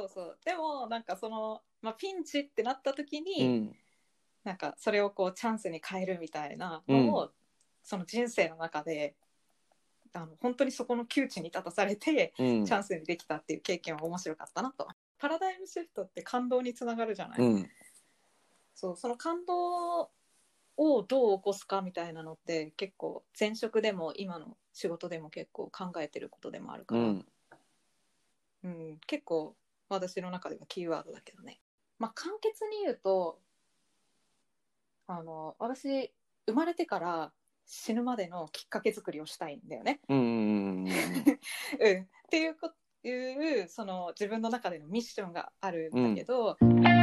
そうそう。でもなんかその、まあ、ピンチってなった時に、うん。なんかそれをこうチャンスに変えるみたいなのを、その人生の中であの本当にそこの窮地に立たされて、うん。チャンスにできたっていう経験は面白かったなと。パラダイムシフトって感動につながるじゃない、うん。そうその感動をどう起こすかみたいなのって結構前職でも今の仕事でも結構考えてることでもあるから、うん。うん、結構私の中ではキーワードだけどね。まあ簡潔に言うとあの私生まれてから死ぬまでのきっかけ作りをしたいんだよね。うんうんうんうん、っていうこいうその自分の中でのミッションがあるんだけど、はい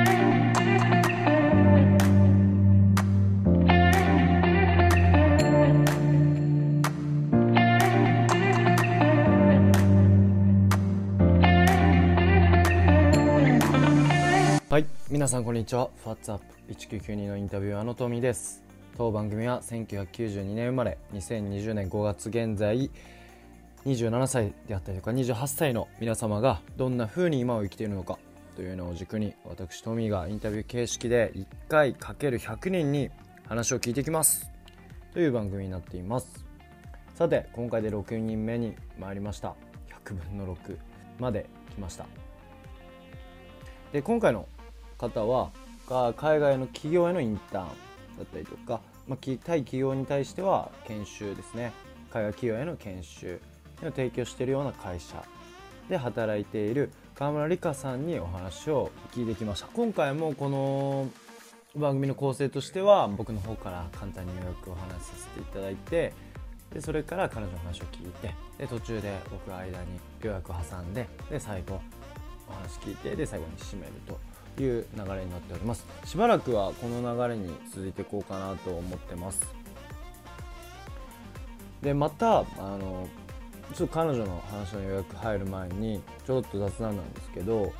皆さんこんにちは。FATSUP1992 のインタビュアのトミです。当番組は1992年生まれ2020年5月現在27歳であったりとか28歳の皆様がどんな風に今を生きているのかというのを軸に私トミーがインタビュー形式で1回 ×100 人に話を聞いていきます。という番組になっています。さて今回で6人目に参りました。100分の6まで来ました。で今回の方はが海外の企業へのインターンだったりとか、まあ、き対企業に対しては研修ですね。海外企業への研修を提供しているような会社で働いている川村理香さんにお話を聞いてきました。今回もこの番組の構成としては僕の方から簡単に予約をお話しさせていただいてでそれから彼女の話を聞いてで途中で僕は間に予約を挟んでで最後お話聞いてで最後に締めると。いう流れになっております。しばらくはこの流れに続いていこうかなと思ってます。でまたあのちょっと彼女の話の予約入る前にちょっと雑談なんですけど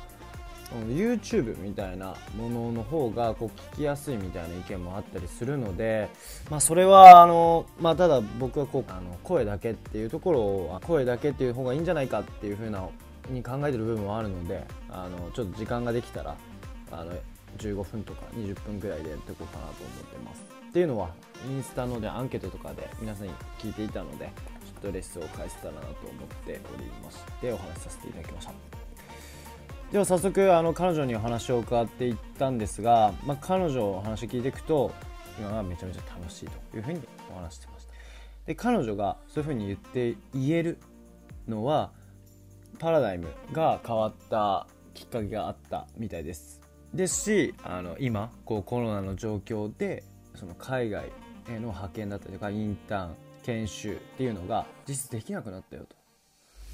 YouTube みたいなものの方がこう聞きやすいみたいな意見もあったりするので、まあ、それはあの、まあ、ただ僕はこうあの声だけっていうところを声だけっていう方がいいんじゃないかっていう風なに考えてる部分もあるのであのちょっと時間ができたらあの15分とか20分ぐらいでやっていこうかなと思ってます。っていうのはインスタのでアンケートとかで皆さんに聞いていたのでちょっとレッスンを返せたらなと思っておりましてお話しさせていただきました。では早速あの彼女にお話を伺っていったんですが、まあ、彼女お話を聞いていくと今はめちゃめちゃ楽しいというふうにお話してました。で彼女がそういうふうに言って言えるのはパラダイムが変わったきっかけがあったみたいです。ですしあの今こうコロナの状況でその海外への派遣だったりとかインターン研修っていうのが実質できなくなったよと。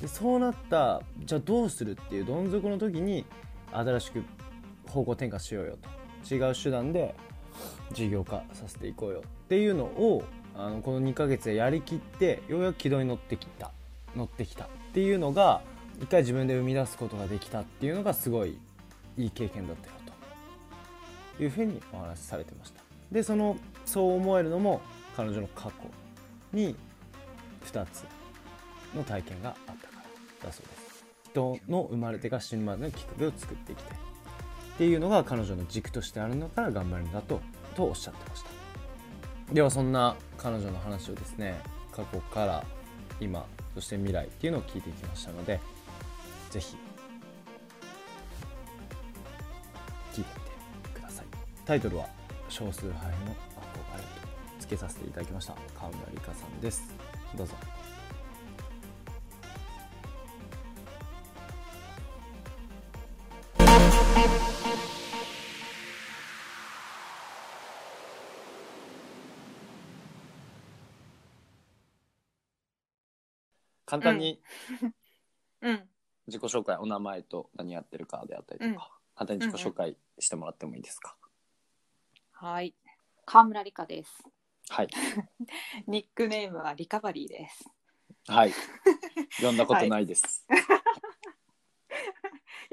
でそうなったじゃあどうするっていうどん底の時に新しく方向転換しようよと。違う手段で事業化させていこうよっていうのをあのこの2ヶ月でやりきってようやく軌道に乗ってきた。乗ってきたっていうのが一回自分で生み出すことができたっていうのがすごいいい経験だったいうふうにお話しされてました。でそのそう思えるのも彼女の過去に2つの体験があったからだそうです。人の生まれてから死ぬまでのきっかけを作っていきたいっていうのが彼女の軸としてあるんだから頑張るんだととおっしゃってました。ではそんな彼女の話をですね過去から今そして未来っていうのを聞いていきましたのでぜひ聞いて。タイトルは「少数派への憧れ」とつけさせていただきました。川村理香さんです。どうぞ。簡単にうん。自己紹介、お名前と何やってるかであったりとか、簡単に自己紹介してもらってもいいですか、はい。川村理香です。はい。ニックネームはリカバリーです。はい。読んだことないです。い。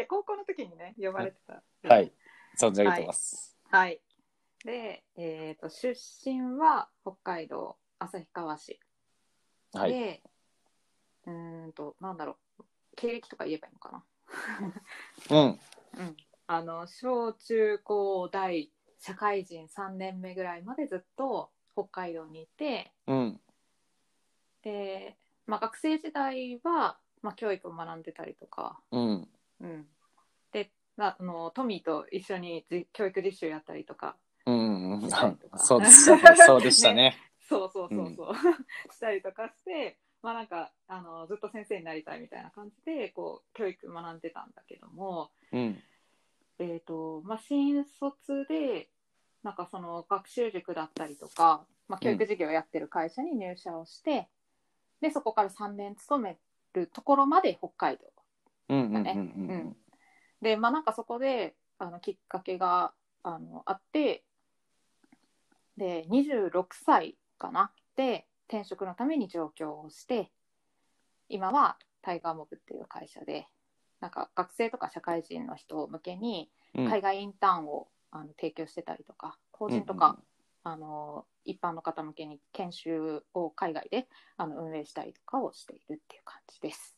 や高校の時にね呼ばれてた。はい、存じ上げてます。はい。で、えー、と出身は北海道旭川市。はい、でうーんとなんだろう。経歴とか言えばいいのかな。うん。うん、あの小中高大社会人3年目ぐらいまでずっと北海道にいてうん。で、まあ、学生時代は、まあ、教育を学んでたりとか、うん。うん、でああのトミーと一緒にじ教育実習やったりとかうん。そうでしたねそうでしたね。そうそうそうそう、したりとかして、まあなんかあのずっと先生になりたいみたいな感じでこう教育学んでたんだけども、うんえーとまあ、新卒でなんかその学習塾だったりとか、まあ、教育事業をやってる会社に入社をして、でそこから3年勤めるところまで北海道。うんうんうんだねでまあなんかそこであのきっかけがあのあってで26歳かな。で転職のために上京をして今はタイガーモブっていう会社でなんか学生とか社会人の人向けにうん。海外インターンを、あの提供してたりとか法人とか、あの一般の方向けに研修を海外であの運営したりとかをしているっていう感じです。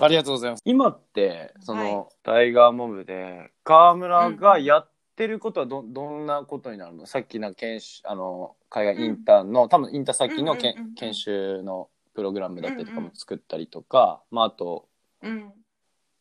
ありがとうございます。今ってその、はい。タイガーモブで川村がやってることはどどんなことになるの？さっきの研修あの海外インターンの、多分インター先のけん、うんうんうんうん研修のプログラムだったりとかうんうんも作ったりとか、まああと、うん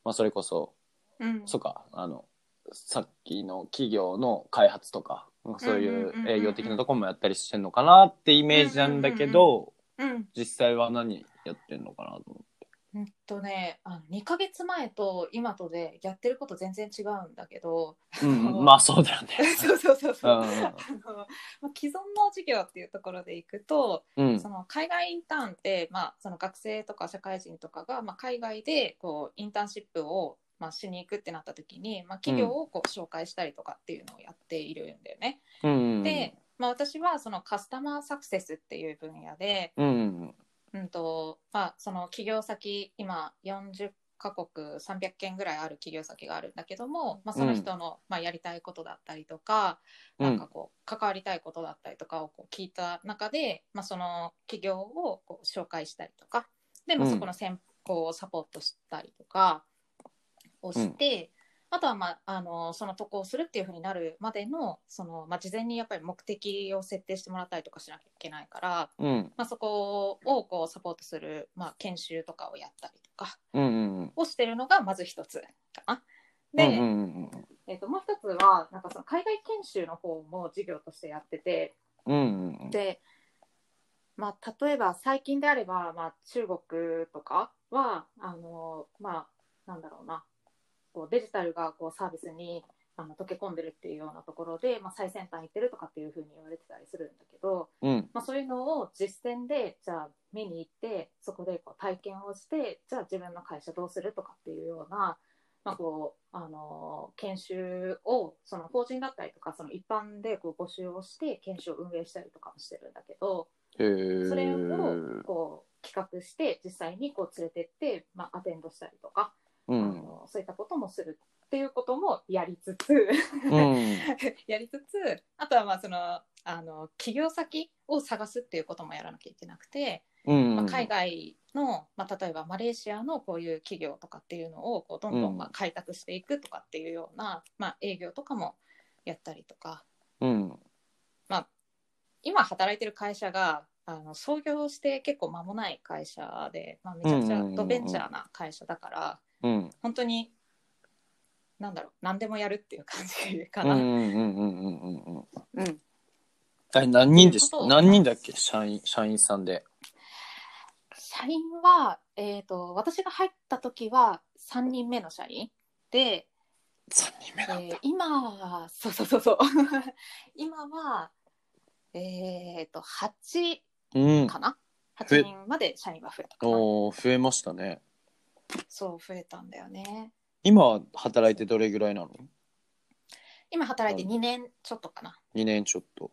まあ、それこそうん。そうかあのさっきの企業の開発とかそういう営業的なところもやったりしてんのかなってイメージなんだけど、うん。実際は何やってんのかなと思って。うんとね、あの2ヶ月前と今とでやってること全然違うんだけどうんうん、まあそうだよね。そうそうそうそう、うんあのまあ、既存の授業っていうところでいくと、うん。その海外インターンって、まあ、その学生とか社会人とかが、まあ、海外でこうインターンシップを、まあ、しに行くってなった時に、まあ、企業をこう紹介したりとかっていうのをやっているんだよね。うんうん、で、まあ、私はそのカスタマーサクセスっていう分野で、うんうんうんとまあ、その企業先今40カ国300件ぐらいある企業先があるんだけども、まあ、その人の、まあ、やりたいことだったりとか、うん。なんかこう関わりたいことだったりとかをこう聞いた中で、まあ、その企業をこう紹介したりとかで、まあ、うん。そこの先行をサポートしたりとかをして、あとは、まあ、あのその渡航するっていうふうになるまでのその、まあ、事前にやっぱり目的を設定してもらったりとかしなきゃいけないから、うん。まあ、そこをこうサポートする、まあ、研修とかをやったりとかをしてるのがまず一つかな。で、うんうんうんえー、ともう一つはなんかその海外研修の方も授業としてやっててうんうんうん。で、まあ、例えば最近であれば、まあ、中国とかはあのまあなんだろうなこうデジタルがこうサービスにあの溶け込んでるっていうようなところで、まあ、最先端行ってるとかっていうふうに言われてたりするんだけど、うん。まあ、そういうのを実践でじゃあ見に行ってそこでこう体験をしてじゃあ自分の会社どうするとかっていうような、まあこうあの研修をその法人だったりとかその一般でこう募集をして研修を運営したりとかもしてるんだけどそれをこう企画して実際にこう連れてって、まあ、アテンドしたりとか、あうん。のそういったこともするっていうこともやりつつうん。やりつつあとはまあそのあの企業先を探すっていうこともやらなきゃいけなくて、うん。まあ、海外の、まあ、例えばマレーシアのこういう企業とかっていうのをこうどんどうんんまあ開拓していくとかっていうような、まあ、営業とかもやったりとか。うん。今働いてる会社があの創業して結構間もない会社で、まあ、めちゃくちゃドベンチャーな会社だから、うん。本当になんだろう何でもやるっていう感じかな。うんうんうんうんうんうん。うん。あ何人です？そういうこと。を何人だっけ？社員社員さんで。社員は、えー、と私が入った時は3人目の社員。で、3人目今はそうそうそうそう。今はえっ、と8うん。かな？増え8人まで社員が増えたかな。おー増えましたねそう増えたんだよね。今働いてどれぐらいなの？今働いて2年ちょっとかな ?2 年ちょっと。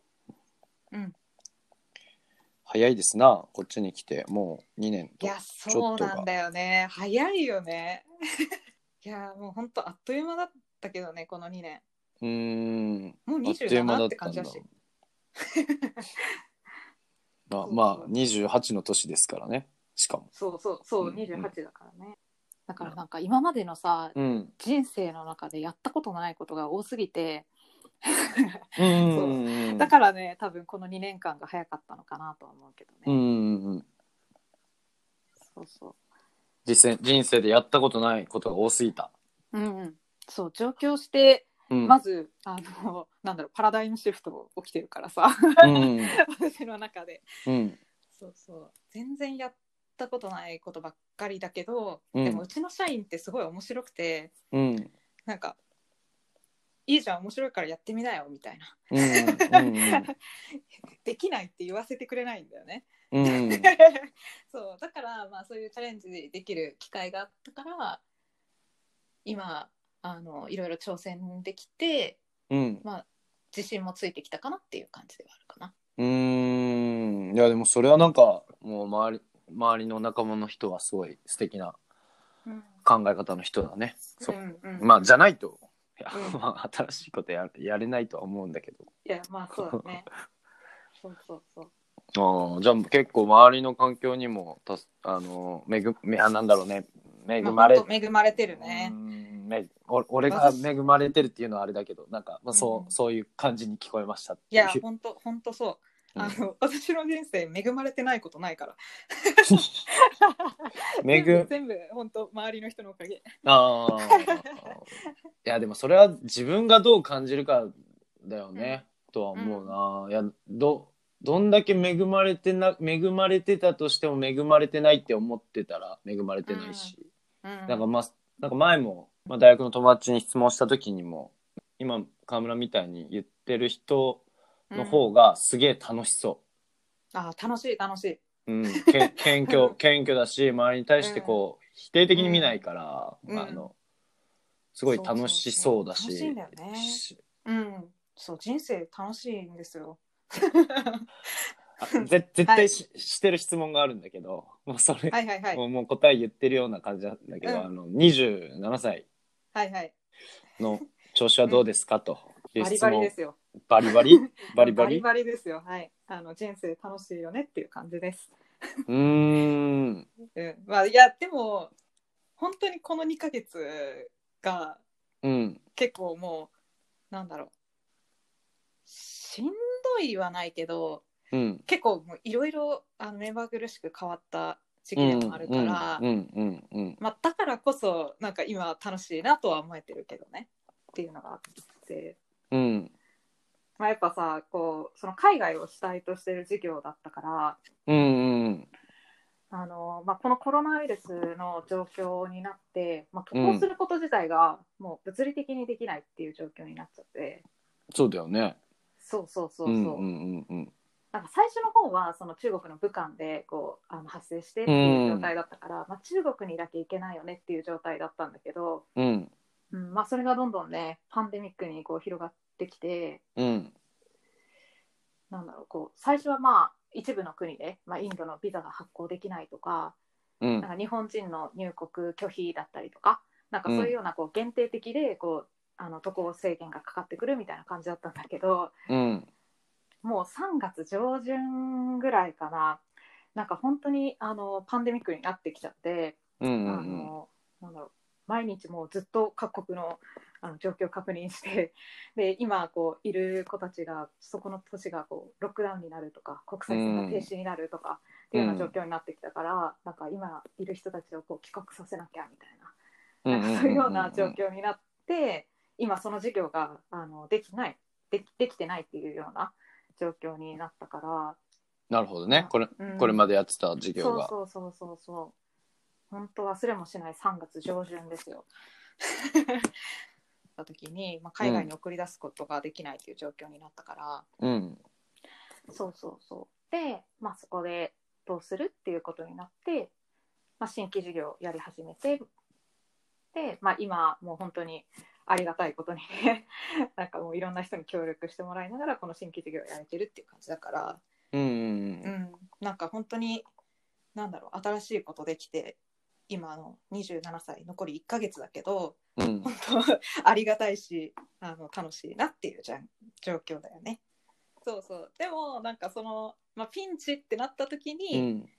うん。早いですなこっちに来て。もう2年といやそうなんだよね。早いよね。いやもうほんとあっという間だったけどねこの2年。うーん。もうあっという間だ27っって感じだし。まあまあ28の年ですからね。しかも。そうそうそううんうん。28だからね、だからなんか今までのさうん。人生の中でやったことないことが多すぎて。うんうんうんだからね多分この2年間が早かったのかなとは思うけどね、うんうんうん。そうそう。実践人生でやったことないことが多すぎた、うんうん。そう上京してうん、まず、あのなんだろうパラダイムシフト起きてるからさ。うん。私の中で。うん。そうそう。全然やったことないことばっかりだけど、うん。でもうちの社員ってすごい面白くてうん。なんかいいじゃん面白いからやってみなよみたいな。うんうん できないって言わせてくれないんだよね。うん。う んそう。だからまあそういうチャレンジできる機会があったから今あのいろいろ挑戦できてうん。まあ自信もついてきたかなっていう感じではあるかな。うーん。いやでもそれはなんかもう周り周りの仲間の人はすごい素敵なうん考え方の人だね。そうまあじゃないといや、うんまあ新しいことややれないとは思うんだけど。いやまあそうだね。そうそうそう。ああじゃあ結構周りの環境にもたすあの恵めあなんだろうね恵まれ、まあほんと恵まれてるねう。んめお俺が恵まれてるっていうのはあれだけどなんか、まあ、そううんそういう感じに聞こえましたっていいうや本当本当そう。うん。あの私の人生恵まれてないことないから。恵 全部全部本当周りの人のおかげ。ああいやでもそれは自分がどう感じるかだよね、とは思うな、いやどどんだけ恵まれてな恵まれてたとしても恵まれてないって思ってたら恵まれてないし、うん、なんかまあなんか前も、まあ、大学の友達に質問した時にも今川村みたいに言ってる人の方がすげえ楽しそう。あ楽しい楽しい。うん、け 謙虚謙虚だし周りに対してこう、否定的に見ないから、うんあのすごい楽しそうだしそうそうそう楽しいんだよねしうん。そう人生楽しいんですよ。あぜ 絶対し,、してる質問があるんだけどもうそれ、はいはいはいもうもう答え言ってるような感じなんだけど、うんあの27歳はいはい。の調子はどうですか、とバリバリですよ。バリバリ？バリバリ？バリバリですよ。はい。あの人生楽しいよねっていう感じです。うーんうん。まあいやでも本当にこの2ヶ月がうん結構もうなんだろうしんどいはないけどうん結構もういろいろあの目まぐるしく変わった時期でもあるから、うんうんうんうんまあ、だからこそなんか今楽しいなとは思えてるけどねっていうのがあって、うん。まあ、やっぱさこうその海外を主体としてる授業だったからうんうん。あの、まあ、このコロナウイルスの状況になって、まあ、渡航すること自体がもう物理的にできないっていう状況になっちゃって、そうだよね。そうそうそうそう、うんうんうんうん。なんか最初の方はその中国の武漢でこうあの発生してっていう状態だったから、まあ、中国にいなきゃいけないよねっていう状態だったんだけど、うんうんまあ、それがどんどんねパンデミックにこう広がってきてうん。なんだろうこう最初はまあ一部の国で、まあ、インドのビザが発行できないとかうん。なんか日本人の入国拒否だったりとかなんかそういうようなこう限定的でこうあの渡航制限がかかってくるみたいな感じだったんだけどうん。もう3月上旬ぐらいかななんか本当にあのパンデミックになってきちゃって、あうんうん。のなんだろう毎日もうずっと各国のあの状況を確認して で今こういる子たちがそこの都市がこうロックダウンになるとか国際線が停止になるとか、っていうような状況になってきたから、なんか今いる人たちをこう帰国させなきゃみたいななんかそういうような状況になって今その授業があのできないでできてないっていうような状況になったから、なるほどね。これうん。これまでやってた授業そうがそうそうそうそう本当忘れもしない3月上旬ですよ。た時に、まあ、海外に送り出すことができないという状況になったから、うん。そうそうそう。で、まあ、そこでどうするっていうことになって、まあ、新規事業をやり始めてで、まあ、今もう本当にありがたいことにね なんかもういろんな人に協力してもらいながらこの新規事業をやれてるっていう感じだから、うんうん。うん、なんか本当になんだろう新しいことできて今の27歳残り1ヶ月だけどうん。本当ありがたいしあの楽しいなっていうじゃん。状況だよね。そうそう。でもなんかその、まあ、ピンチってなった時うに、ん。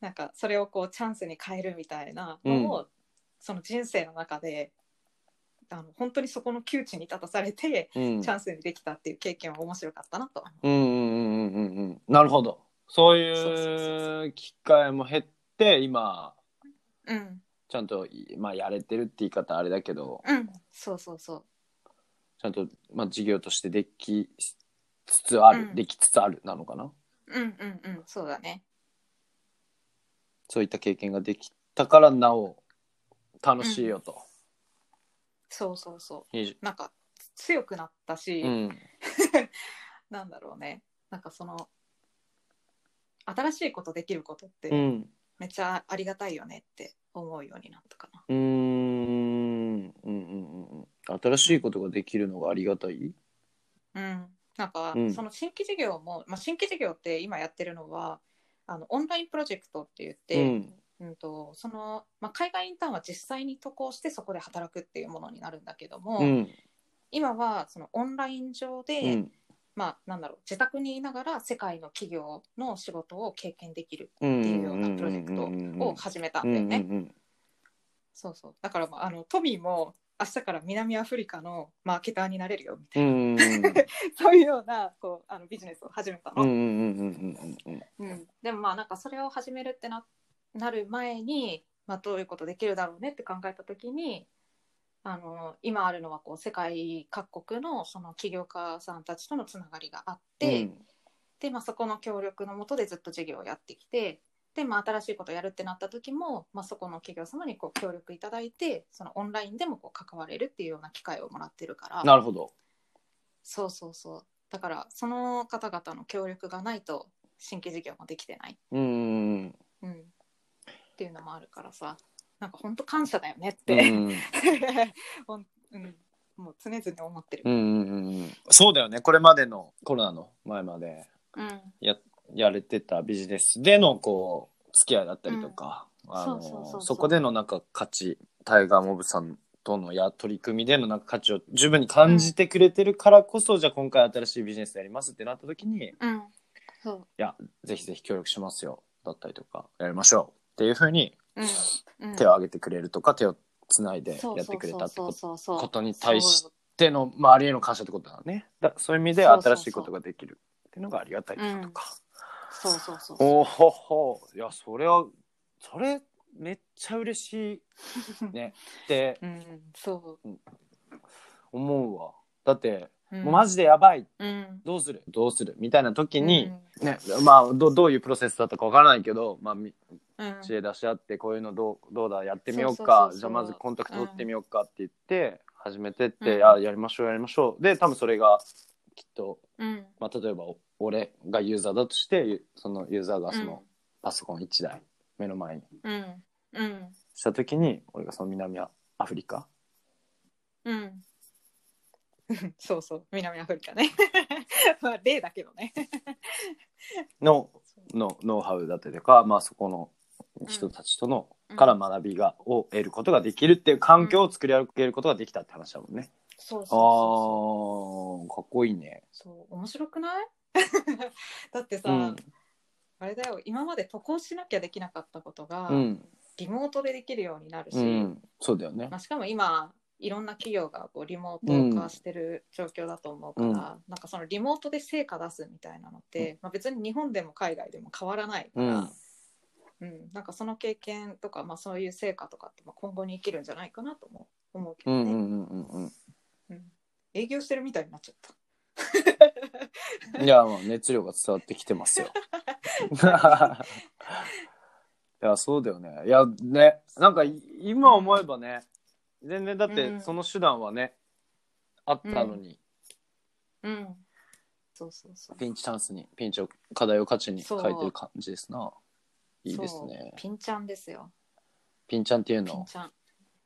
なんかそれをこうチャンスに変えるみたいなのをその人生の中であの本当にそこの窮地に立たされて、うん。チャンスにできたっていう経験は面白かったなとなるほど。そういう。機会も減って今う。うん。ちゃんと、まあ、やれてるって言い方あれだけどうん、そうそうそう。ちゃんと、まあ、事業としてできつつある、うん。できつつあるなのかな？うんうんうん、そうだね。そういった経験ができたからなお楽しいよと、そうそうそいいうなんか強くなったし、うん。なんだろうね。なんかその新しいことできることってうんめっちゃありがたいよねって思うようになったかな。うーん。うんうんうんうん。新しいことができるのがありがたい？うん、なんか、うん。その新規事業も、まあ、新規事業って今やってるのはあのオンラインプロジェクトって言って、うん。うんとそのまあ、海外インターンは実際に渡航してそこで働くっていうものになるんだけども、うん。今はそのオンライン上で、うんまあ、なんだろう自宅にいながら世界の企業の仕事を経験できるうんっていうようなプロジェクトを始めたんだよね。そうそう。だから、まあ、あのトミーも明日から南アフリカのマーケターになれるよみたいな、うんうんうん。そういうようなこうあのビジネスを始めたの。でもまあなんかそれを始めるってななる前に、まあ、どういうことできるだろうねって考えた時にあの今あるのはこう世界各国のその起業家さんたちとのつながりがあって、で、まあ、そこの協力のもとでずっと事業をやってきてで、まあ、新しいことをやるってなった時も、まあ、そこの企業様にこう協力いただいてそのオンラインでもこう関われるっていうような機会をもらってるから。なるほど。そうそうそう。だからその方々の協力がないと新規事業もできてない。うんうん。うん、っていうのもあるからさなんか本当感謝だよねっうて、ん。ほんうん、もう常々思ってる。うんうんうん。そうだよね。これまでのコロナの前まで。うん。ややれてたビジネスでのこう付き合いだったりとか、あのそこでのなんか価値タイガーモブさんとのや取り組みでのなんか価値を十分に感じてくれてるからこそ、じゃあ今回新しいビジネスやりますってなった時にいうん。そう。やぜひぜひ協力しますよ。だったりとかやりましょう。っていうふうにうんうん。手を挙げてくれるとか、手をつないでやってくれたってことに対しての周りへの感謝ってことだね。だそういう意味で新しいことができるっていうのがありがたいことか。そうそうそうおおほほいやそれはそれめっちゃ嬉しいね。ってうんそ思うわ。だって、う、うん、もうマジでやばい。うん。どうする？どうする？みたいな時に、うん。ねまあどどういうプロセスだったかわからないけど、まあ、知恵出し合ってこういうのどうどうだやってみようかじゃあまずコンタクト取ってみようかって言って、始めてって、うんあやりましょうやりましょうで多分それがきっと、うんまあ、例えばお俺がユーザーだとしてゆそのユーザーがそのうんパソコン1台目の前にした時に俺がその南アフリカうんそうそう南アフリカねまあ例だけどねののノウハウだったりとか、まあ、そこの人たちとの、うん。から学びがを得ることができるっていう環境を作り上げることができたって話だもんね。そうそうあそう。ーかっこいいね。そう面白くない？だってさ、うん。あれだよ。今まで渡航しなきゃできなかったことが、うん、リモートでできるようになるし、うん、そうだよね。ま。あ、しかも今いろんな企業がこうリモート化してる状況だと思うから、うん。なんかそのリモートで成果出すみたいなのって、まあ、別に日本でも海外でも変わらないから、うんうんなんかその経験とか、まあ、そういう成果とかってまあ今後に生きるんじゃないかなとも思うけどね、うんうんうんうんうん。うん営業してるみたいになっちゃった。いや、まあ、熱量が伝わってきてますよ。いや、そうだよね。いや、ね、なんかい今思えばね、全然だってうんその手段はね、あったのに、うん、そうそうそう。ピンチチャンスに、ピンチを、課題を価値に変えてる感じですな。いいですね。ピンちゃんですよ。ピンちゃんっていうの？ピンちゃん。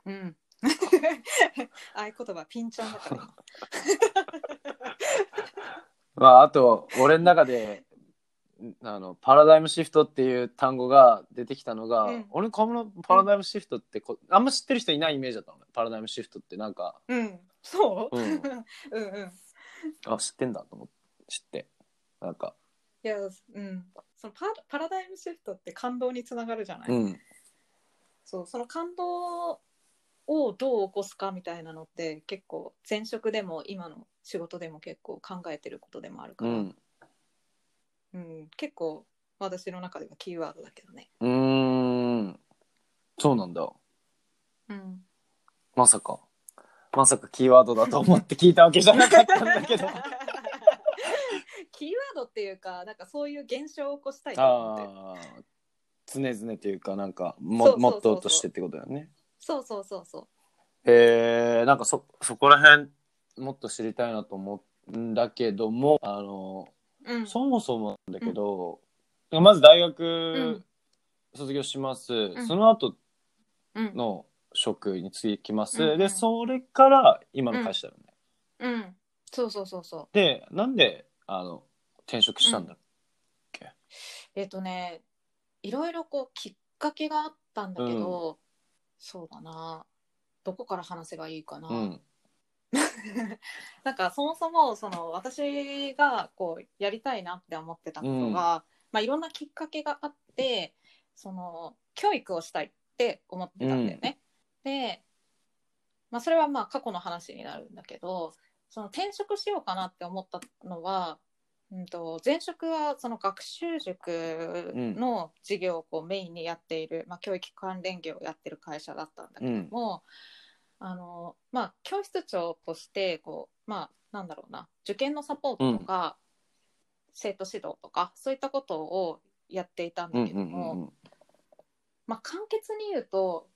うん。合言葉ピンちゃんだから今。まあ、あと、俺の中で、あの、パラダイムシフトっていう単語が出てきたのが、うん俺、このパラダイムシフトってこ、あんま知ってる人いないイメージだったのね。パラダイムシフトってなんか、うん。そう、うんうんうん。あ、知ってんだと思って、知って。なんか、いや、うん。そのパパラダイムシフトって感動につながるじゃない、うん。そうその感動をどう起こすかみたいなのって結構前職でも今の仕事でも結構考えてることでもあるから、うん。うん。結構私の中ではキーワードだけどね。うーん。そうなんだ。うん、まさか。まさかキーワードだと思って聞いたわけじゃなかったんだけど ドっていうかなんかそういう現象を起こしたいと思って。るああ常々というかなんかもモットーとしてってことだよね。そうそうそうそへえなんかそそこら辺もっと知りたいなと思うんだけどもあのう。うん、そもそもだけど、まず大う学ん。卒業します、ん。その後うんの職に就きます、うん。うん。でそれから今の会社だよね、うん、そうそうそうそう。でなんであの転職したんだっけ、えっ、とねいろいろこうきっかけがあったんだけど、そうだな。どこから話せばいいかな。うん。なんかそもそもその私がこうやりたいなって思ってたことが、まあ、いろんなきっかけがあってその教育をしたいって思ってたんだよね。で、まあ、それはまあ過去の話になるんだけどその転職しようかなって思ったのは、うん、と前職はその学習塾の事業をこうメインにやっている、まあ、教育関連業をやってる会社だったんだけども、あのまあ、教室長としてこう、まあ、なんだろうな受験のサポートとか、生徒指導とかそういったことをやっていたんうんうだけども、んうん。まあ、簡潔に言うと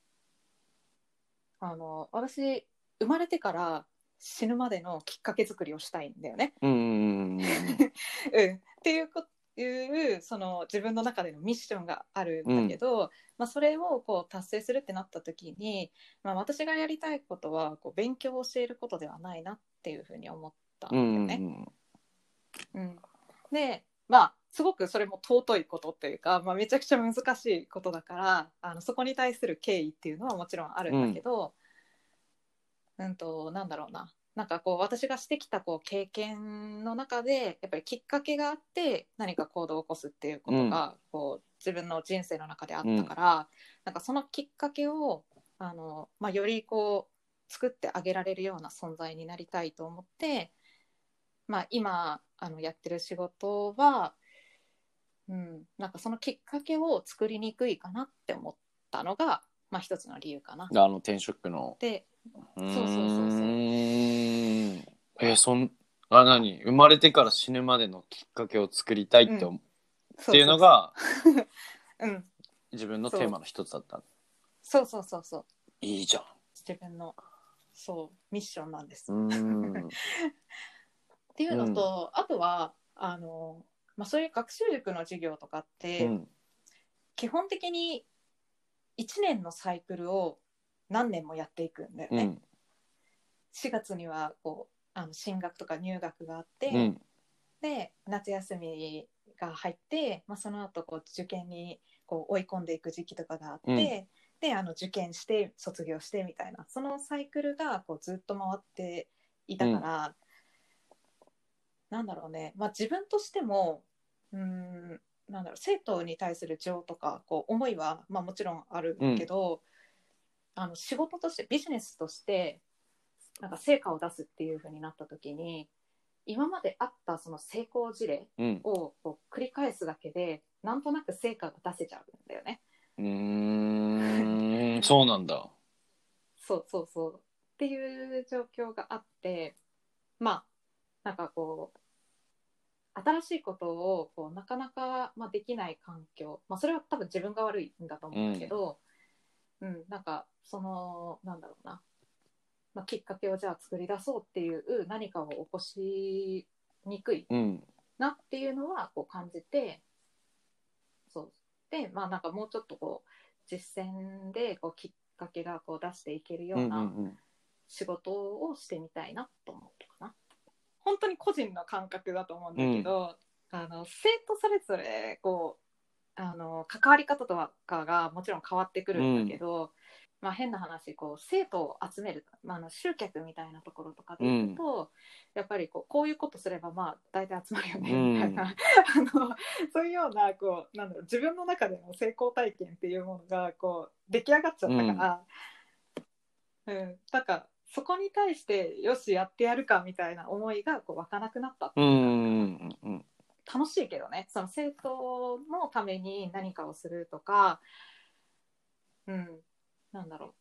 あの私生まれてから死ぬまでのきっかけ作りをしたいんだよね。うんうんうんうんうん、っていうこいうその自分の中でのミッションがあるんだけど、まあ、それをこう達成するってなった時に、まあ、私がやりたいことはこう勉強を教えることではないなっていうふうに思ったんだうんうんよね。うん、でまあすごくそれも尊いことっていうか、まあ、めちゃくちゃ難しいことだからあのそこに対する敬意っていうのはもちろんあるんだけど、うん、となんだろうな。なんかこう私がしてきたこう経験の中でやっぱりきっかけがあって何か行動を起こすっていうことが、こう自分の人生の中であったから、なんかそのきっかけをあの、まあ、よりこう作ってあげられるような存在になりたいと思って、まあ、今あのやってる仕事は、うん、なんかそのきっかけを作りにくいかなって思ったのが、まあ、一つの理由かな。あの転職のでそうそうそうそうえーそんあ何？生まれてから死ぬまでのきっかけを作りたいって,、う。ん。っていうのが うん、自分のテーマの一つだった。そう。そうそうそういいじゃん。自分のそうミッションなんです。うーん。っていうのと、あとはあの、まあ、そういう学習塾の授業とかって、うん。基本的に1年のサイクルを何年もやっていくんだよね。うん。4月にはこうあの進学とか入学があって、うん。で夏休みが入って、まあ、その後こう受験にこう追い込んでいく時期とかがあって、うん。であの受験して卒業してみたいな。そのサイクルがこうずっと回っていたから、なんだろうね、まあ、自分としてもうーんなんだろう生徒に対する情とかこう思いは、まあ、もちろんあるけど、あの仕事としてビジネスとしてなんか成果を出すっていう風になった時に今まであったその成功事例うん。をこう繰り返すだけでなんとなく成果が出せちゃうんだよね。うーん。そうなんだ。そうそうそう。っていう状況があってまあなんかこう新しいことをこうなかなか、まあ、できない環境、まあ、それは多分自分が悪いんだと思うんだけど、うんなんかそのなんだろうな、まあ、きっかけをじゃあ作り出そうっていう何かを起こしにくいうん。なっていうのはこう感じてそう。でまあなんかもうちょっとこう実践でこうきっかけがこう出していけるようんううんなうん。仕事をしてみたいなと思ったかな。本当に個人の感覚だと思うんだけど、あの生徒それぞれこうあの関わり方とかがもちろん変わってくるんだけど、まあ、変な話こう生徒を集める、まあ、あの集客みたいなところとかでいうと、やっぱりこうこういうことすればまあ大体集まるよねみたいな、あのそういうようなこうなんだろう自分の中での成功体験っていうものがこう出来上がっちゃったから、うん、なん。かそこに対してよしやってやるかみたいな思いがこう湧かなくなったってういうかんうん楽しいけどね。その生徒のために何かをするとか。うん。なんだろう。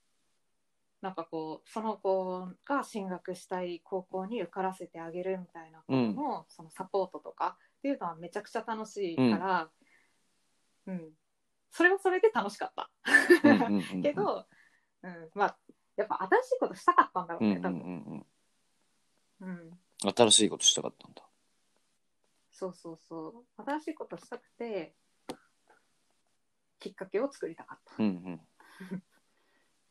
なんかこうその子が進学したい高校に受からせてあげるみたいなことの,、そのサポートとか。っていうのはめちゃくちゃ楽しいから、うん。それはそれで楽しかった。うんうんうんうん。けど、うん、まあやっぱ新しいことしたかったんだろうね、うんうんう多分。ん。うんうん。新しいことしたかったんだそうそうそう。新しいことしたくてきっかけを作りたかった。うん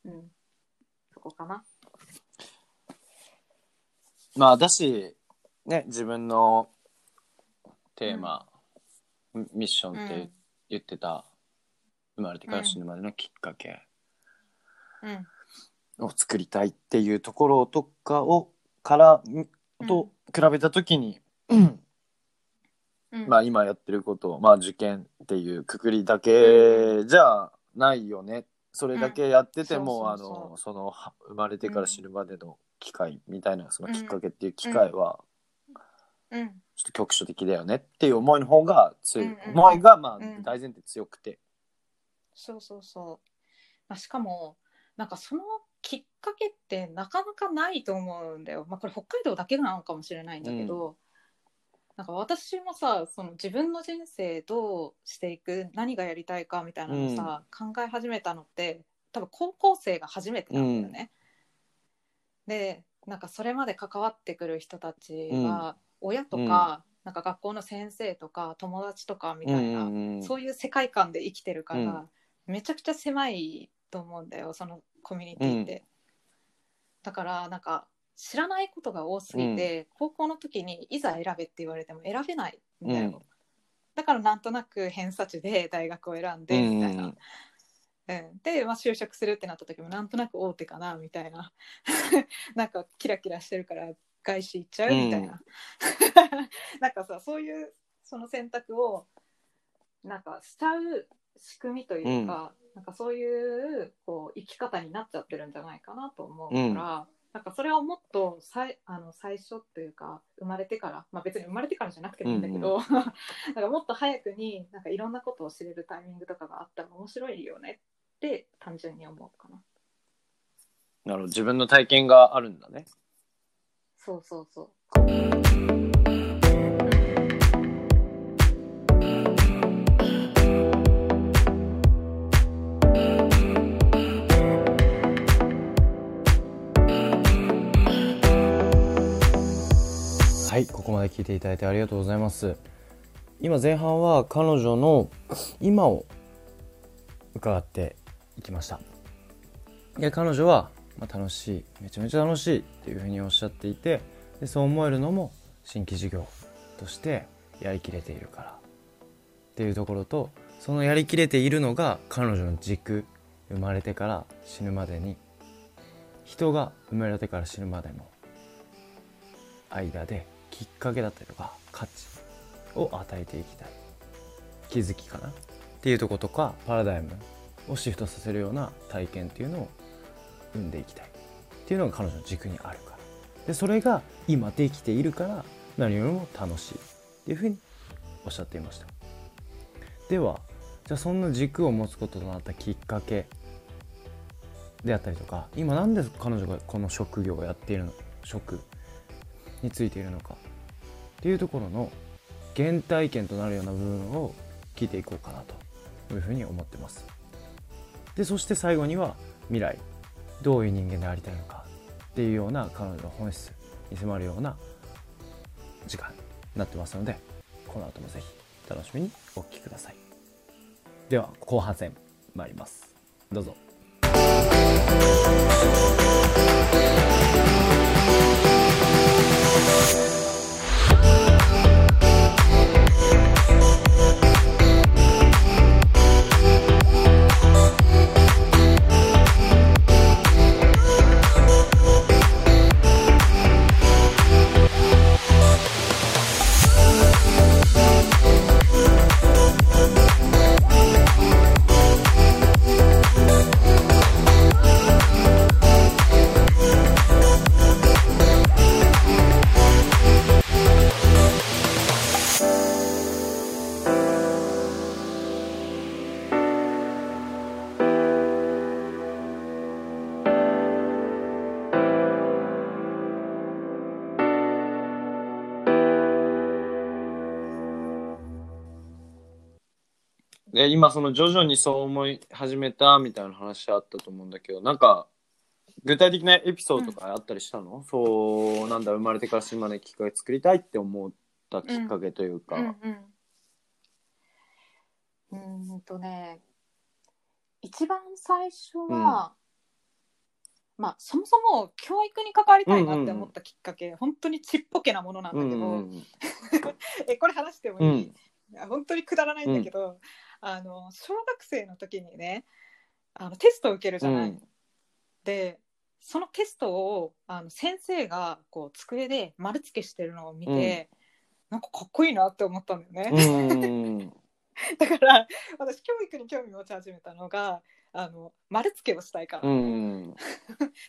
うん。うん、そこかな。まあだしね自分のテーマ、ミッションって言ってた、生まれてから死ぬまでのきっかけうん。を作りたいっていうところとかをからうん。と比べた時に、う んうん。まあ今やってることまあ受験っていうくくりだけじゃないよね。それだけやってても、うん。あのそのは生まれてから死ぬまでの機会みたいなそのきっかけっていう機会はうん。ちょっと局所的だよねっていう思いの方が強い、うんうん。思いがまあうん。大前提強くて、そうそうそう。まあ、しかもなんかそのきっかけってなかなかないと思うんだよ。まあこれ北海道だけなのかもしれないんだけど、なんか私もさその自分の人生どうしていく何がやりたいかみたいなのをさ、考え始めたのって多分高校生が初めてなんだよね。でなんかそれまで関わってくる人たちは、親とか、なんか学校の先生とか友達とかみたいな、うんそういう世界観で生きてるから、うん。めちゃくちゃ狭いと思うんだよそのコミュニティって。だからなんか知らないことが多すぎて、高校の時にいざ選べって言われても選べないんだよ。うん。だからなんとなく偏差値で大学を選んでみたいな。うん。うん、で、まあ、就職するってなった時もなんとなく大手かなみたいな。なんかキラキラしてるから外資行っちゃうみたいな、なんかさそういうその選択をなんかしちゃう仕組みというか、なんかそういうこう生き方になっちゃってるんじゃないかなと思うから、うんなんかそれをもっとさいあの最初というか生まれてから、まあ、別に生まれてからじゃなくてもいいんだけど、なんかもっと早くになんかいろんなことを知れるタイミングとかがあったら面白いよねって単純に思うかな。なるほど自分の体験があるんだねそうそうそう。はいここまで聞いていただいてありがとうございます。今前半は彼女の今を伺っていきました。で彼女は、まあ、楽しい。めちゃめちゃ楽しいっていうふうにおっしゃっていてでそう思えるのも新規事業としてやりきれているから。っていうところとそのやりきれているのが彼女の軸生まれてから死ぬまでに。人が生まれてから死ぬまでの間できっかけだったりとか価値を与えていきたい。気づきかな。っていうとことかパラダイムをシフトさせるような体験っていうのを生んでいきたい。っていうのが彼女の軸にあるから。でそれが今できているから何よりも楽しい。っていうふうにおっしゃっていました。ではじゃあそんな軸を持つこととなったきっかけであったりとか今なんで彼女がこの職業をやっているの職についているのか。っていうところの原体験となるような部分を聞いていこうかなというふうに思ってます。でそして最後には未来どういう人間でありたいのかっていうような彼女の本質に迫るような時間になってますのでこの後もぜひ楽しみにお聞きください。では後半戦参ります。どうぞ。で今その徐々にそう思い始めたみたいな話あったと思うんだけどなんか具体的なエピソードとかあったりしたの、そうなんだ生まれてから死ぬまできっかけ作りたいって思ったきっかけというか、うんうんとね一番最初は、まあそもそも教育に関わりたいなって思ったきっかけ、本当にちっぽけなものなんだけど、うんうん えこれ話してもいい、うん。いや本当にくだらないんだけど、あの小学生の時にねあのテストを受けるじゃない。うん。でそのテストをあの先生がこう机で丸付けしてるのを見て、なんかかっこいいなって思ったんだよね。うん。う んだから私教育に興味持ち始めたのがあの丸付けをしたいから、う っん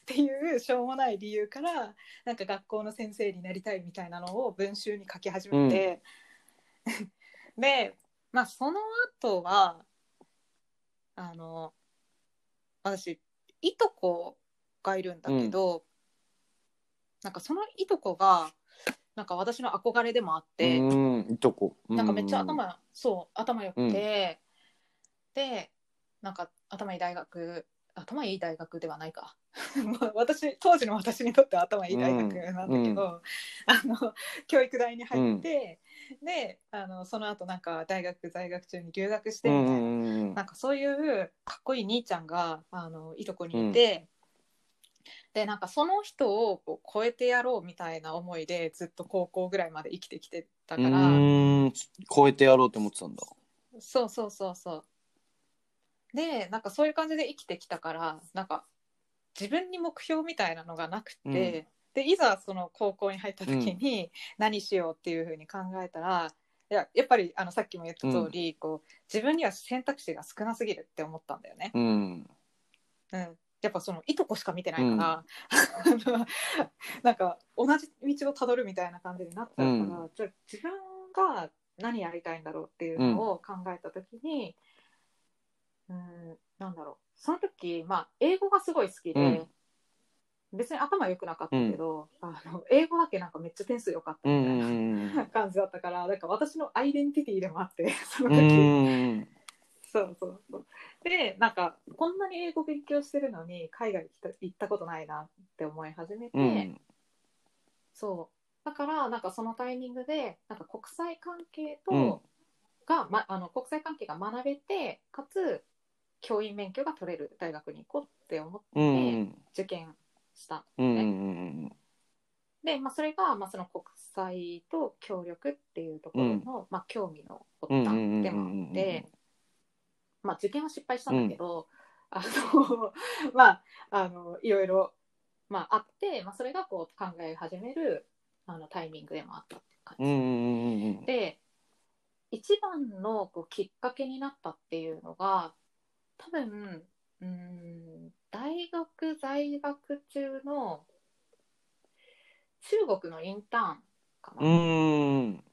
ていうしょうもない理由からなんか学校の先生になりたいみたいなのを文集に書き始めて、でまあその後はあの私いとこがいるんだけど、なんかそのいとこがなんか私の憧れでもあって。うんいとこ。なんかめっちゃ頭、そう頭良くて、でなんか頭いい大学頭いい大学ではないか。ま あ私当時の私にとっては頭いい大学なんだけど、あの教育大に入って、であのその後なんか大学在学中に留学してうんみたいな、うんなんかそういうかっこいい兄ちゃんがあのいとこにいて、でなんかその人をこう超えてやろうみたいな思いでずっと高校ぐらいまで生きてきてたから。うん。超えてやろうって思ってたんだ。そうそうそうそう。でなんかそういう感じで生きてきたからなんか自分に目標みたいなのがなくて、うんでいざその高校に入った時に何しようっていうふうに考えたら、いややっぱりあのさっきも言った通り、こう自分には選択肢が少なすぎるって思ったんだよね。うん。うん、やっぱそのいとこしか見てないから、あの なんか同じ道をたどるみたいな感じになっちゃうから、うん。じゃあ自分が何やりたいんだろうっていうのを考えた時に、うん、なんだろう。その時、まあ、英語がすごい好きで、別に頭良くなかったけど、あの英語だけなんかめっちゃ点数良かったうみたいな。んうん感じだったからなんか私のアイデンティティでもあって そのう時、んそうそうそう。で、なんか、こんなに英語勉強してるのに、海外行った行ったことないなって思い始めて、うんそう。だから、なんかそのタイミングで、なんか国際関係と、うんが、ま、あの国際関係が学べて、かつ、教員免許が取れる大学に行こうって思ってうん受験した。うんうんで、まあ、それが、まあ、その国際と協力っていうところの、まあ、興味の発うん端でもあって、まあ、受験は失敗したんだけど、あの まああのいろいろ、まあ、あって、まあ、それがこう考え始めるあのタイミングでもあったっていう感じ、うんうんうん。で一番のこうきっかけになったっていうのが多分うーん大学在学中の中国のインターンかな、うん。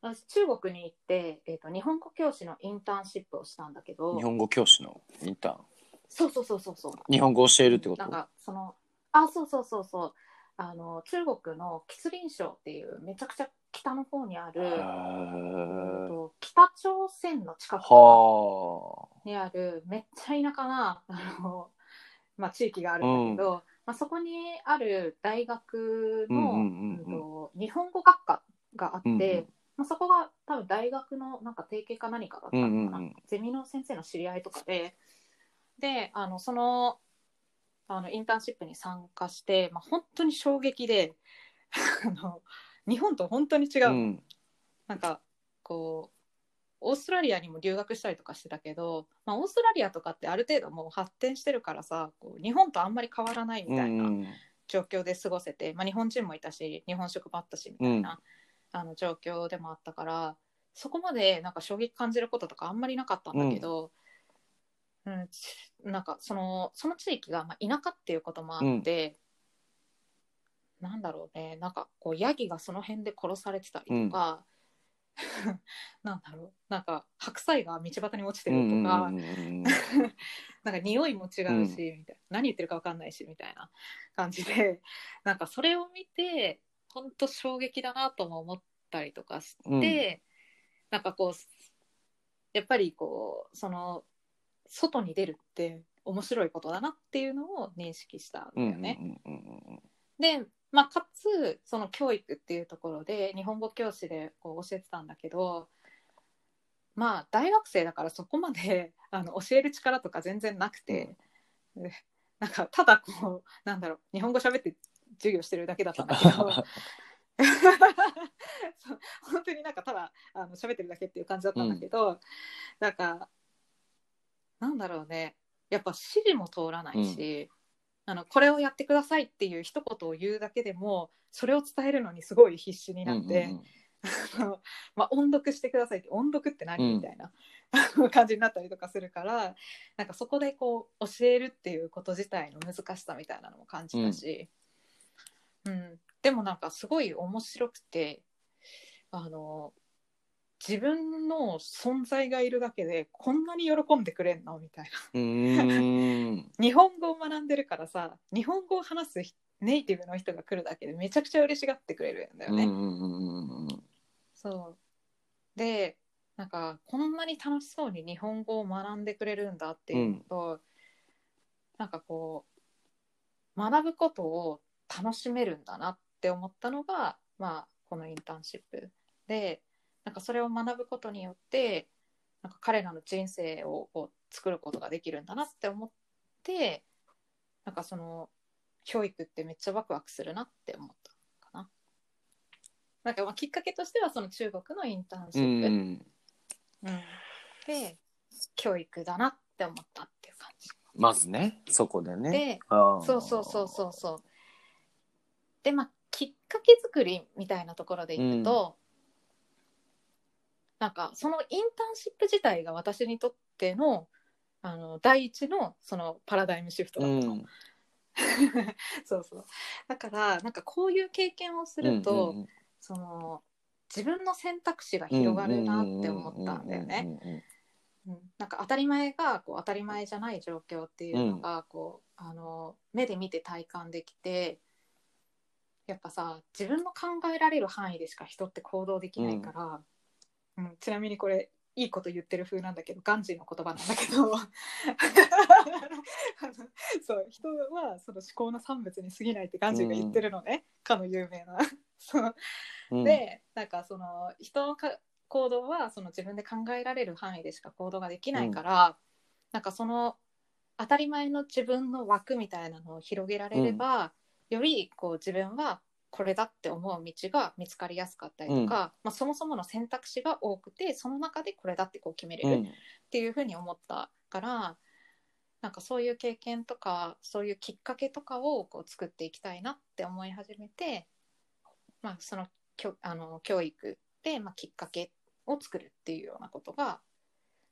私中国に行って、えー、と日本語教師のインターンシップをしたんだけど。日本語教師のインターン。そうそうそうそうそう。日本語教えるってこと？なんかそのあそうそうそうそう。あの中国の吉林省っていうめちゃくちゃ北の方にある、と北朝鮮の近くはにあるめっちゃ田舎なあの、まあ、地域があるんだけど、まあ、そこにある大学の、日本語学科があって、うんうん。まあ、そこが多分大学のなんか提携か何かだったのかな、うんうんうん。ゼミの先生の知り合いとかでであのそのあのインターンシップに参加して、まあ、本当に衝撃で あの日本と本当に違う、うん。なんかこうオーストラリアにも留学したりとかしてたけど、まあ、オーストラリアとかってある程度もう発展してるからさこう日本とあんまり変わらないみたいなうん状況で過ごせて、まあ、日本人もいたし日本食もあったしみたいな、あの状況でもあったからそこまでなんか衝撃感じることとかあんまりなかったんだけど、うんちなんかそのその地域がまあ田舎っていうこともあって、なんだろうねなんかこうヤギがその辺で殺されてたりとか、なんだろう。なんか白菜が道端に落ちてるとか、うんうんうん なんか匂いも違うし、みたいな。何言ってるか分かんないしみたいな感じで。なんかそれを見て本当衝撃だなとも思ったりとかして、うん。なんかこうやっぱりこうその外に出るって面白いことだなっていうのを認識したんだうんよね。で、まあ、かつその教育っていうところで日本語教師でこう教えてたんだけどまあ大学生だからそこまで あの教える力とか全然なくて、でなんかただこうなんだろう日本語喋って授業してるだけだったんだけど。本当になんかただあの喋ってるだけっていう感じだったんだけど、なんかなんだろうね。やっぱ指示も通らないし、あのこれをやってくださいっていう一言を言うだけでもそれを伝えるのにすごい必死になって、うんうんあのまあ、音読してくださいって音読って何、うん。みたいな 感じになったりとかするからなんかそこでこう教えるっていうこと自体の難しさみたいなのも感じたし、うん。でもなんかすごい面白くてあの自分の存在がいるだけでこんなに喜んでくれんのみたいな。日本語を学んでるからさ日本語を話す人ネイティブの人が来るだけでめちゃくちゃ嬉しがってくれるんだよね。うんうんうんうんそう。でなんかこんなに楽しそうに日本語を学んでくれるんだっていうのと、なんかこう学ぶことを楽しめるんだなって思ったのが、まあ、このインターンシップ。でなんかそれを学ぶことによってなんか彼らの人生をこう作ることができるんだなって思ってなんかその教育ってめっちゃワクワクするなって思ったかな。なんかまあきっかけとしてはその中国のインターンシうップ、んうんで教育だなって思ったっていう感じ。まずねそこでねでそうそうそうそうそう。でまあきっかけ作りみたいなところでいくと、なんかそのインターンシップ自体が私にとってのあの第一のそのパラダイムシフトだったの。うん。そうそう。だからなんかこういう経験をすると、うんうんその自分の選択肢が広がるなって思ったんだよね。うんうんうんなんか当たり前がこう当たり前じゃない状況っていうのがこう、あの目で見て体感できてやっぱさ自分の考えられる範囲でしか人って行動できないから、うんちなみにこれいいこと言ってる風なんだけどガンジーの言葉なんだけど。そう人はその思考の産物に過ぎないってガンジーが言ってるのね、かの有名な。そう。うん。でなんかその人のか行動はその自分で考えられる範囲でしか行動ができないから、なんかその当たり前の自分の枠みたいなのを広げられれば、よりこう自分はこれだって思う道が見つかりやすかったりとか、まあ、そもそもの選択肢が多くてその中でこれだってこう決めれるっていうふうに思ったから、なんかそういう経験とかそういうきっかけとかをこう作っていきたいなって思い始めて、まあ、そのきょあの教育で、まあ、きっかけを作るっていうようなことが、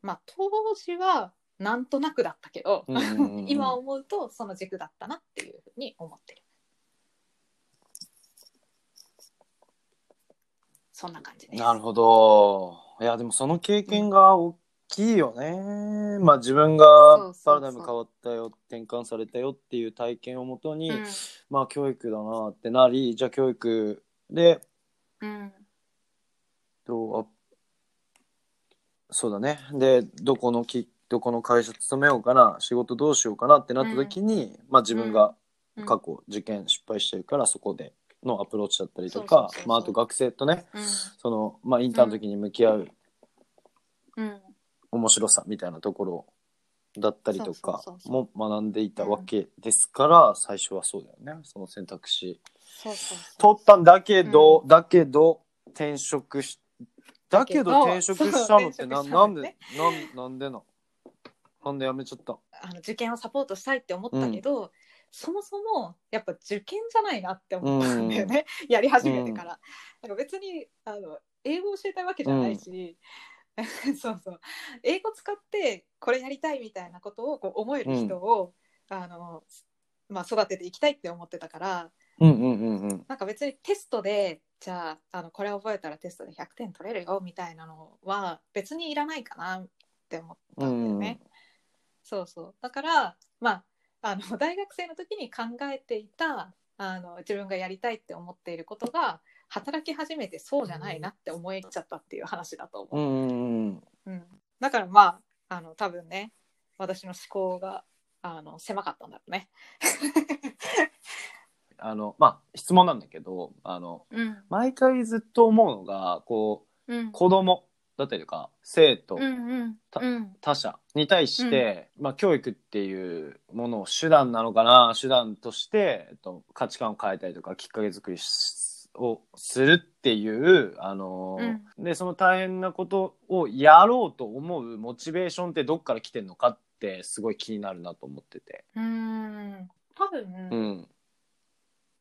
まあ、当時はなんとなくだったけど、うんうんうんうん。今思うとその軸だったなっていうふうに思ってる。そんな感じです。なるほど。いやでもその経験が大きいよね、まあ自分がパラダイム変わったよ転換されたよっていう体験をもとに、うん。まあ教育だなってなりじゃあ教育でうん。どうあそうだね。でどこのきどこの会社勤めようかな仕事どうしようかなってなった時に、まあ自分がうん。過去受験失敗してるからそこでのアプローチだったりとかまああと学生とねうん。そのまあインターンの時に向き合ううん。面白さみたいなところだったりとかも学んでいたわけですから、最初はそうだよね。その選択肢。そうそうそう。取ったんだけど、だけど転職しだけど転職したのってなそう転職したなんでなんなんでななんでやめちゃった？あの受験をサポートしたいって思ったけど、そもそもやっぱ受験じゃないなって思ったんだよね、やり始めてから。なんか別にあの英語を教えたいわけじゃないし、そうそう。英語使ってこれやりたいみたいなことをこう思える人を、あのまあ、育てていきたいって思ってたからうんうんうんうん。なんか別にテストでじゃああのこれ覚えたらテストで100点取れるよみたいなのは別にいらないかなって思ったんだよね。そうそう。だからまああの大学生の時に考えていたあの自分がやりたいって思っていることが働き始めてそうじゃないなって思えちゃったっていう話だと思う。うんうんだからまああの多分ね私の思考があの狭かったんだろうね。あのまあ質問なんだけどあのうん。毎回ずっと思うのがこううん。子供だったりとか生徒、うんうん。他者に対して、まあ、教育っていうものを手段なのかな手段として、えっと、価値観を変えたりとかきっかけ作りしをするっていう、あのーでその大変なことをやろうと思うモチベーションってどっから来てんのかってすごい気になるなと思ってて。うん。多分、うん。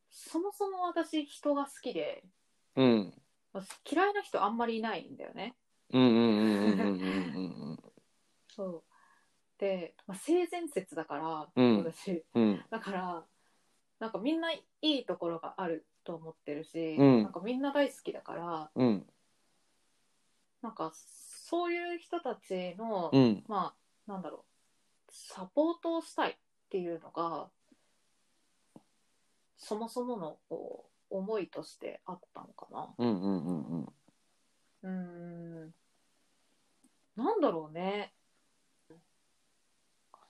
そもそも私人が好きでうん。嫌いな人あんまりいないんだよね。うんうんうんうんうんうんそう。で、まあ、性善説だから、うん。私。うん。だからなんかみんないいところがあると思ってるし、うん。なんかみんな大好きだからうん。なんかそういう人たちの、うん。まあなんだろうサポートをしたいっていうのがそもそものこう思いとしてあったのかな。うんうんうんうんうーんなんだろうね。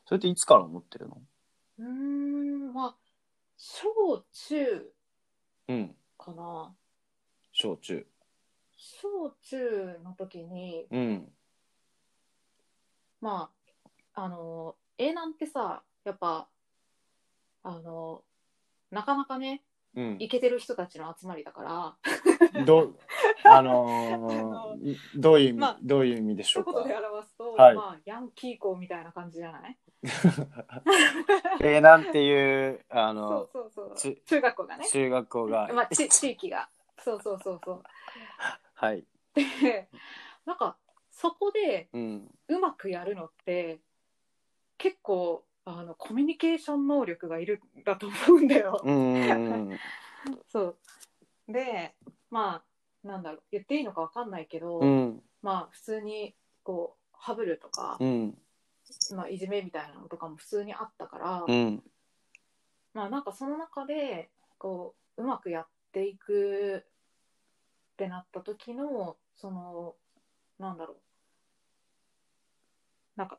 それっていつから思ってるの？うーんまあ小中うん。かな。小中。小中の時にうん。まああの A なんてさやっぱあのなかなかねうん。イケてる人たちの集まりだから。ど あのーどういう意味、まあどういう意味でしょう言で表すと、はい。まあヤンキー校みたいな感じじゃない？えー、なんていうあそのうそうそう。ち中学校がね、中学校が、まあ、ち地域が。そうそうそうそう。はい、でなんかそこでうん、うまくやるのって結構あのコミュニケーション能力がいるんだと思うんだよ。そう。でまあなんだろう言っていいのかわかんないけど、うん。まあ普通にこうハブるとか、うん。まあ、いじめみたいなのとかも普通にあったから、うん。まあなんかその中でこううまくやっていくってなった時のそのなんだろう。なんか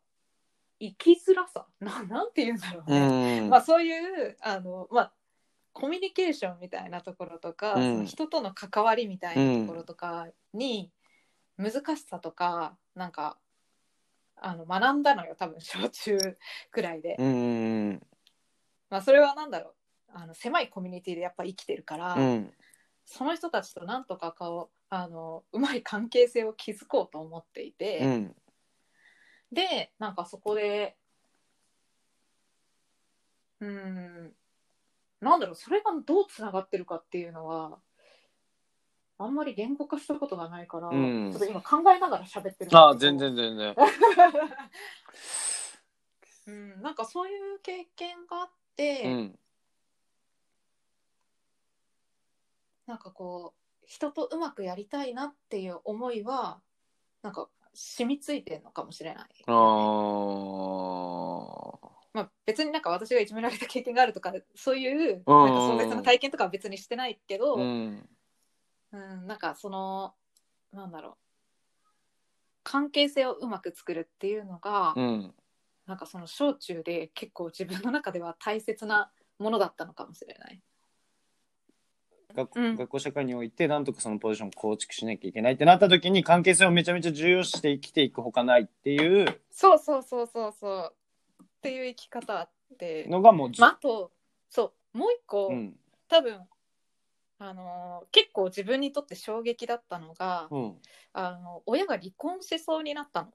生きづらさ。ななんて言うんだろううね、ん。まあそういうあのまあコミュニケーションみたいなところとか、うん。人との関わりみたいなところとかに難しさとかなんかあの学んだのよ多分小中くらいで。うんまあ、それは何だろう。あの狭いコミュニティでやっぱ生きてるから、うん。その人たちとなんとかこうあのうまい関係性を築こうと思っていて、うんでなんかそこでうーんなんだろうそれがどうつながってるかっていうのはあんまり言語化したことがないから、うん。ちょっと今考えながら喋ってるんだけど。あ全然全然。うん、なんかそういう経験があって、うん。なんかこう人とうまくやりたいなっていう思いはなんか染みついてるのかもしれない。あー。まあ、別になんか私がいじめられた経験があるとかそういううん。なんか壮絶な体験とかは別にしてないけど、ううんんなんかそのなんだろう。関係性をうまく作るっていうのが、うん。なんかその小中で結構自分の中では大切なものだったのかもしれない。学うん。学校社会においてなんとかそのポジションを構築しなきゃいけないってなった時に関係性をめちゃめちゃ重要視して生きていくほかないっていうそうそうそうそう。そうっていう生き方あって、のがもうず、まあ、あとそう。もう一個、うん。多分あのー結構自分にとって衝撃だったのが、うん。あの親が離婚しそうになったの。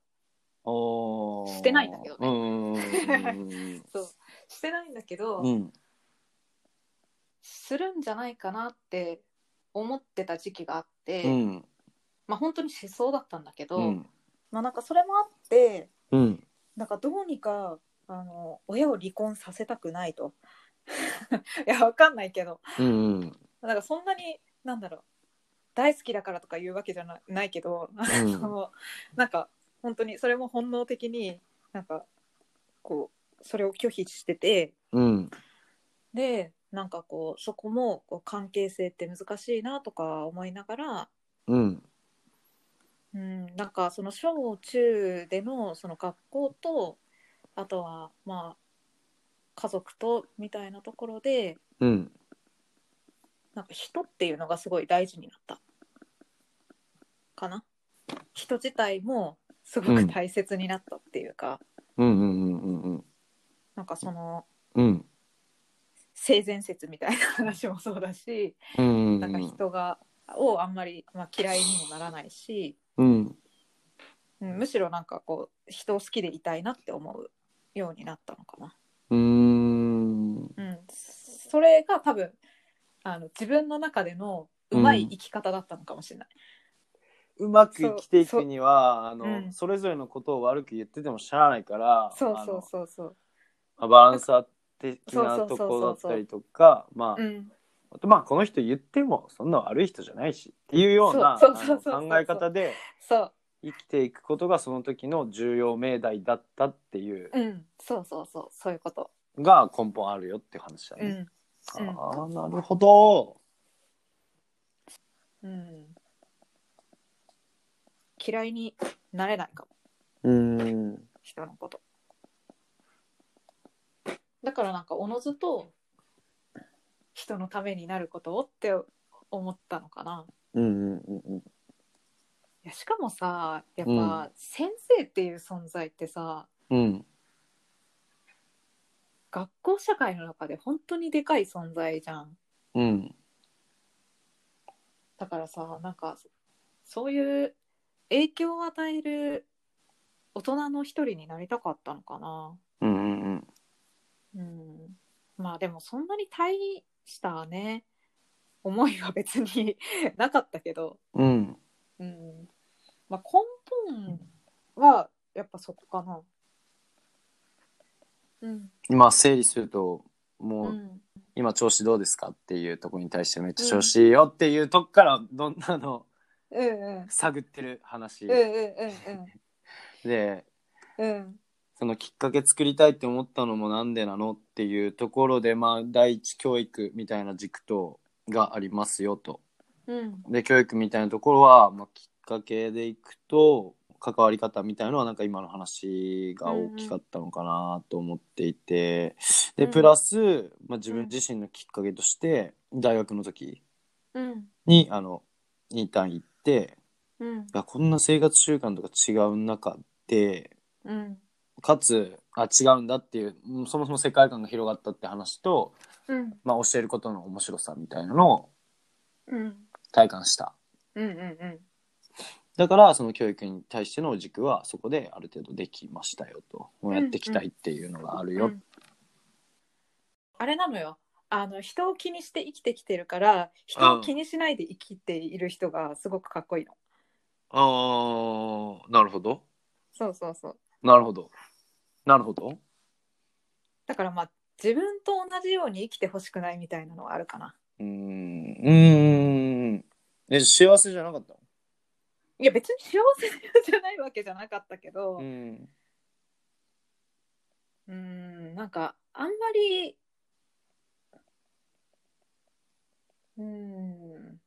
してないんだけどね。そうしてないんだけど、うんうんするんじゃないかなって思ってた時期があって、うん。まあ本当にしそうだったんだけど、うん。まあなんかそれもあってうん。なんかどうにかあの親を離婚させたくないと。いやわかんないけど。うんだからそんなになんだろう大好きだからとか言うわけじゃなないけど、あのなんか本当にそれも本能的になんかこうそれを拒否しててうん。でなんかこうそこもこう関係性って難しいなとか思いながらうんうん、なんかその小中でのその学校とあとはまあ家族とみたいなところでうん。なんか人っていうのがすごい大事になったかな？人自体もすごく大切になったっていうか、うんうんうんうんうん。なんかそのうん。性善説みたいな話もそうだし、うんうんなんか人がをあんまり、まあ、嫌いにもならないし、うん。うん、むしろなんかこう人を好きでいたいなって思うようになったのかな。うーん。うん、それが多分あの自分の中でのうまい生き方だったのかもしれない。うまく生きていくにはあの、うんそれぞれのことを悪く言っててもしゃあないからそうそうそうそう。あのバランス的なとこだったりとかまあ、うん、あとまあこの人言ってもそんな悪い人じゃないしっていうような考え方で生きていくことがその時の重要命題だったっていううん、そうそうそう、そういうこと。が根本あるよっていう話だね。うん、うんああなるほど。うん。嫌いになれないかも、うん人のこと。だからなんかおのずと人のためになることをって思ったのかな。うんうんうんうんいやしかもさやっうぱ先生っていう存在ってさ、うん学校社会の中で本当にでかい存在じゃん。うんだからさなんかそういう影響を与える大人の一人になりたかったのかな。うんうんうん、まあでもそんなに大したね思いは別に なかったけど、うん。うん。まあ、根本はやっぱそこかな。うん。今整理するともう、うん。今調子どうですかっていうところに対してめっちゃ調子いいよっていうとこからどんなのうんうん。探ってる話。うんうんでうん。うんそのきっかけ作りたいって思ったのもなんでなのっていうところでまあ第一教育みたいな軸とがありますよと。うん。で教育みたいなところは、まあ、きっかけでいくと関わり方みたいのはなんか今の話が大きかったのかなと思っていて、でうん。プラス、まあ、自分自身のきっかけとして大学の時うん。にあのインターン行ってうん。あこんな生活習慣とか違う中でうんかつあ違うんだっていううんそもそも世界観が広がったって話と、うん。まあ、教えることの面白さみたいなのをうん。体感した。うんうんだからその教育に対しての軸はそこである程度できましたよと。もうやっていきたいっていうのがあるよ、うんあれなのよ。あの人を気にして生きてきてるから人を気にしないで生きている人がすごくかっこいいの。ああなるほど。そうそうそう。なるほどなるほど。だからまあ自分と同じように生きてほしくないみたいなのはあるかな。うーん。うーん。え幸せじゃなかったの？いや別に幸せじゃないわけじゃなかったけどうん。うーんなんかあんまりうーん。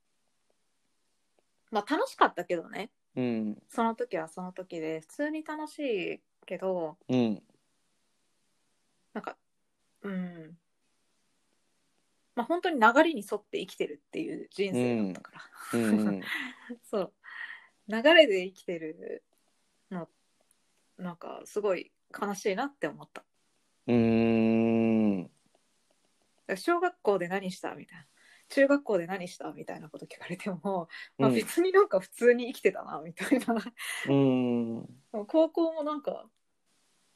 まあ楽しかったけどね。うん。その時はその時で普通に楽しいけどうんなんかうん。まあ本当に流れに沿って生きてるっていう人生だったから、うん そう。流れで生きてるのなんかすごい悲しいなって思った。うーん。小学校で何したみたいな。中学校で何したみたいなこと聞かれても、まあ、うん別になんか普通に生きてたなみたいな、うん。高校もなんか、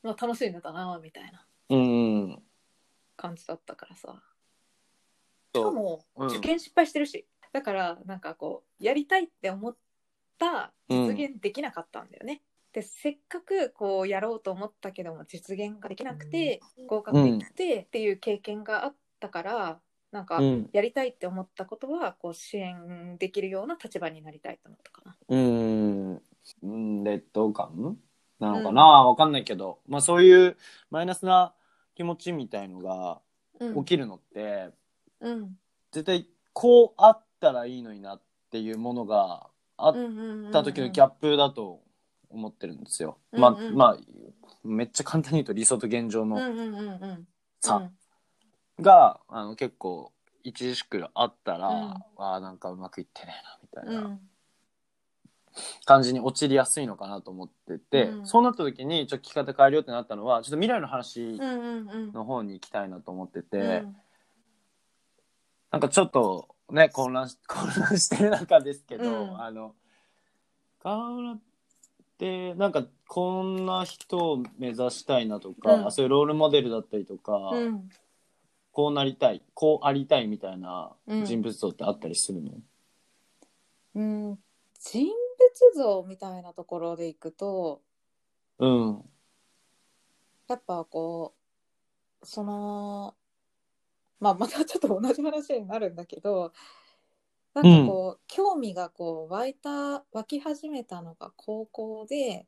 まあ、楽しんでたなみたいなうん感じだったからさ。しかもうん。受験失敗してるし、だからなんかこうやりたいって思った実現できなかったんだよね。でせっかくこうやろうと思ったけども実現ができなくて合格できてっていう経験があったからなんかうん。やりたいって思ったことはこう支援できるような立場になりたいと思ったかな。うん。うん。劣等感なのかな、わかんないけど。まあそういうマイナスな気持ちみたいのがうん。起きるのって、うん。絶対こうあったらいいのになっていうものがあっうんた時のギャップだと思ってるんですよ。まあうんうん。まあめっちゃ簡単に言うと理想と現状の差が、あの結構著しくあったら、うん。ああなんかうまくいってねえなみたいな。うん感じに陥りやすいのかなと思ってて、うん。そうなった時にちょっと聞き方変えるよってなったのはちょっと未来の話うんうんうん。の方に行きたいなと思ってて、うん。なんかちょっとね混乱し 混乱してる中ですけど、うん。あの河村ってなんかこんな人を目指したいなとか、うん。そういうロールモデルだったりとか、うん。こうなりたいこうありたいみたいなうん。人物像ってあったりするの、うん。人物像みたいなところでいくとうんやっぱこうそのまあまたちょっと同じ話になるんだけどなんかこう、興味がこう湧いた湧き始めたのが高校で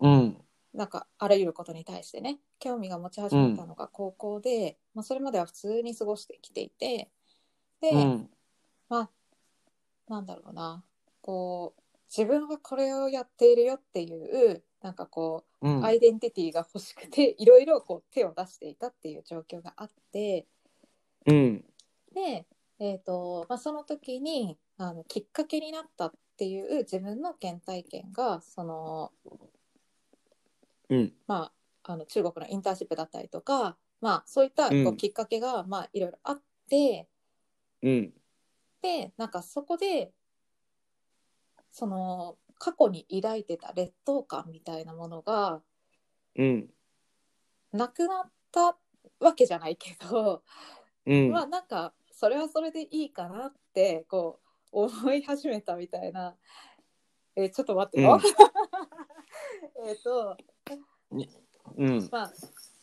うんなんかあらゆることに対してね興味が持ち始めたのが高校で、まあ、それまでは普通に過ごしてきていてで、うん。まあなんだろうなこう自分はこれをやっているよっていうなんかこううん。アイデンティティが欲しくて いろいろこう手を出していたっていう状況があってうん。で、えーとまあ、その時にあのきっかけになったっていう自分の原体験がその、うん。まあ、あの中国のインターンシップだったりとか、まあ、そういったこううんきっかけが、まあ、いろいろあってうん。でなんかそこでその過去に抱いてた劣等感みたいなものがうん。なくなったわけじゃないけど、うん。まあなんかそれはそれでいいかなってこう思い始めたみたいな。えーちょっと待ってよ。えっとうん。まあ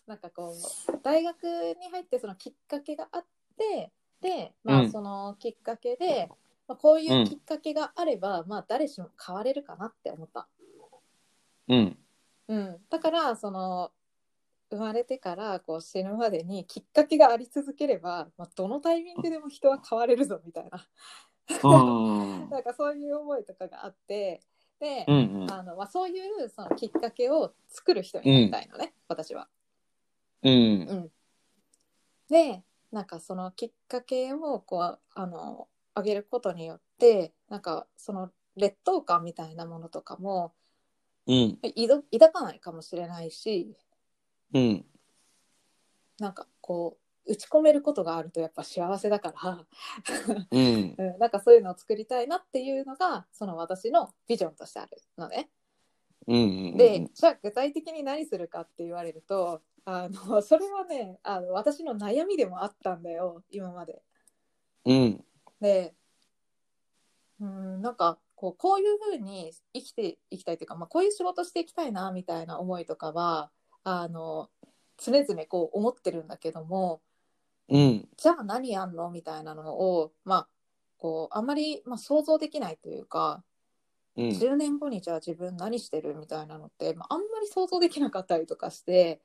なんかこう大学に入ってそのきっかけがあってでまうん。あそのきっかけで、まあ、こういうきっかけがあれば、まあ誰しも変われるかなって思った。うん。うん、だからその生まれてからこう死ぬまでにきっかけがあり続ければ、まあ、どのタイミングでも人は変われるぞみたいな。うん。なんかそういう思いとかがあってで、うんあのまあ、そういうそのきっかけを作る人になりたいのね、私は。うん。でなんかそのきっかけをこうあの上げることによってなんかその劣等感みたいなものとかもうん。抱かないかもしれないしうん。なんかこう打ち込めることがあるとやっぱ幸せだから、うん。うん、なんかそういうのを作りたいなっていうのがその私のビジョンとしてあるのね。うん。でじゃあ具体的に何するかって言われるとあのそれはねあの私の悩みでもあったんだよ今まで。うんでうんなんかこうこういうふうに生きていきたいというか、まあ、こういう仕事していきたいなみたいな思いとかはあの常々こう思ってるんだけどもうん。じゃあ何やんの？みたいなのをまあこうあんまり、まあ、想像できないというか、うん。10年後にじゃあ自分何してる？みたいなのって、まあ、あんまり想像できなかったりとかして、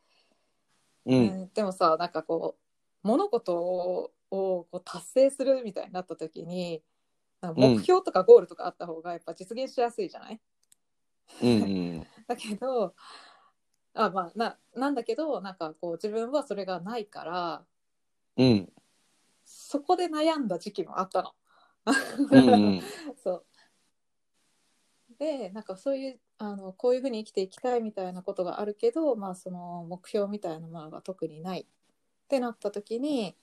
ううんんでもさなんかこう物事ををこう達成するみたいになった時に目標とかゴールとかあった方がやっぱ実現しやすいじゃない、うん だけどあ、まあ、ななんだけどなんかこう自分はそれがないからうん。そこで悩んだ時期もあったの。うん。そう。でなんかそういうあのこういうふうに生きていきたいみたいなことがあるけど、まあ、その目標みたいなものが特にないってなった時に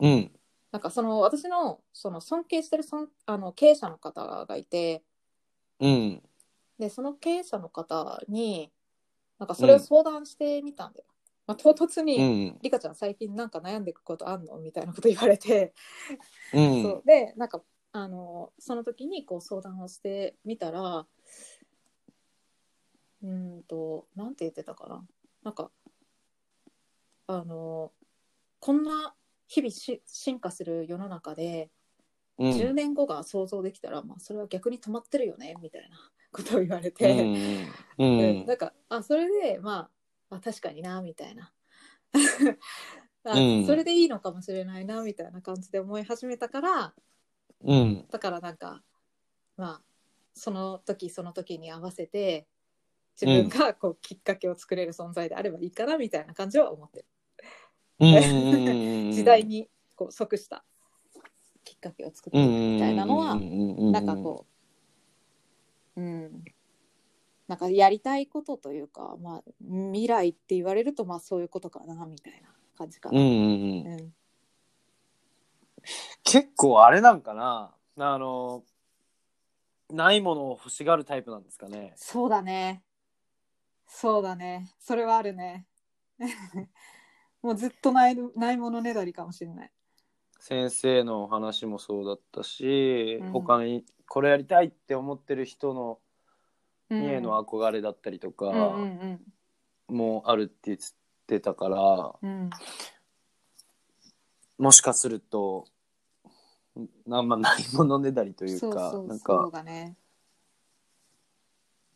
うん。なんかその私のその尊敬してるそんあの経営者の方がいてうん。でその経営者の方になんかそれを相談してみたんだよ。まあ、唐突うに、ん。リカちゃん最近なんか悩んでいくことあんの？みたいなこと言われて、うん。そう。でなんかあのその時にこう相談をしてみたらうーんとなんて言ってたかな？なんかあのこんな日々し進化する世の中でうん。10年後が想像できたら、まあ、それは逆に止まってるよねみたいな ことを言われうて、んううん。ん。なんかあそれでまあ、あ確かになみたいな。あ、うん。それでいいのかもしれないなみたいな感じで思い始めたからうん。だからなんかまあその時その時に合わせて自分がこうきっかけを作れる存在であればいいかなみたいな感じは思ってる。時時代にこう即したきっかけを作っていくみたいなのはななんかこううんなんかやりたいことというか、まあ、未来って言われるとまあそういうことかなみたいな感じかな。うんうんうんうん結構あれなんかなあのないものを欲しがるタイプなんですかねそうだね。そうだね。それはあるね。もうずっとないないものねだりかもしれない。先生のお話もそうだったし、うん他にこれやりたいって思ってる人のうんの憧れだったりとかうんうんもあるって言ってたから、うんうんもしかするとあんまないものねだりというかそうそうなんそうかだね。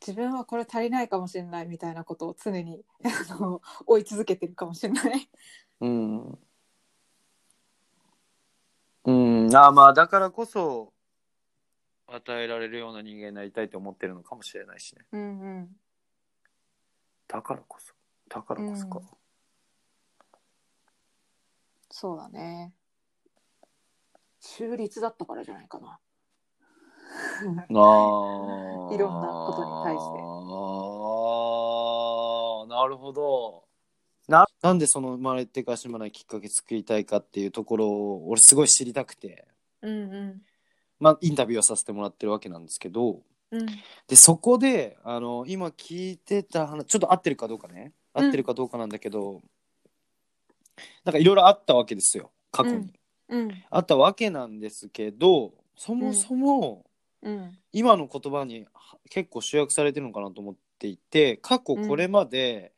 自分はこれ足りないかもしれないみたいなことを常にあの追い続けてるかもしれない。うんうんあまあだからこそ与えられるような人間になりたいと思ってるのかもしれないしねうんうん。だからこそだからこそか、うんそうだね。中立だったからじゃないかな。ああ。いろんなことに対して。ああ、なるほど。ななんでその生まれてからしまないきっかけ作りたいかっていうところを俺すごい知りたくて、うんうん。まあ、インタビューをさせてもらってるわけなんですけど。うん。でそこであの今聞いてた話ちょっと合ってるかどうかね。合ってるかどうかなんだけど、なんかいろいろあったわけですよ過去に、うん。うん。あったわけなんですけどそもそも、うん。今の言葉には結構集約されてるのかなと思っていて過去これまで、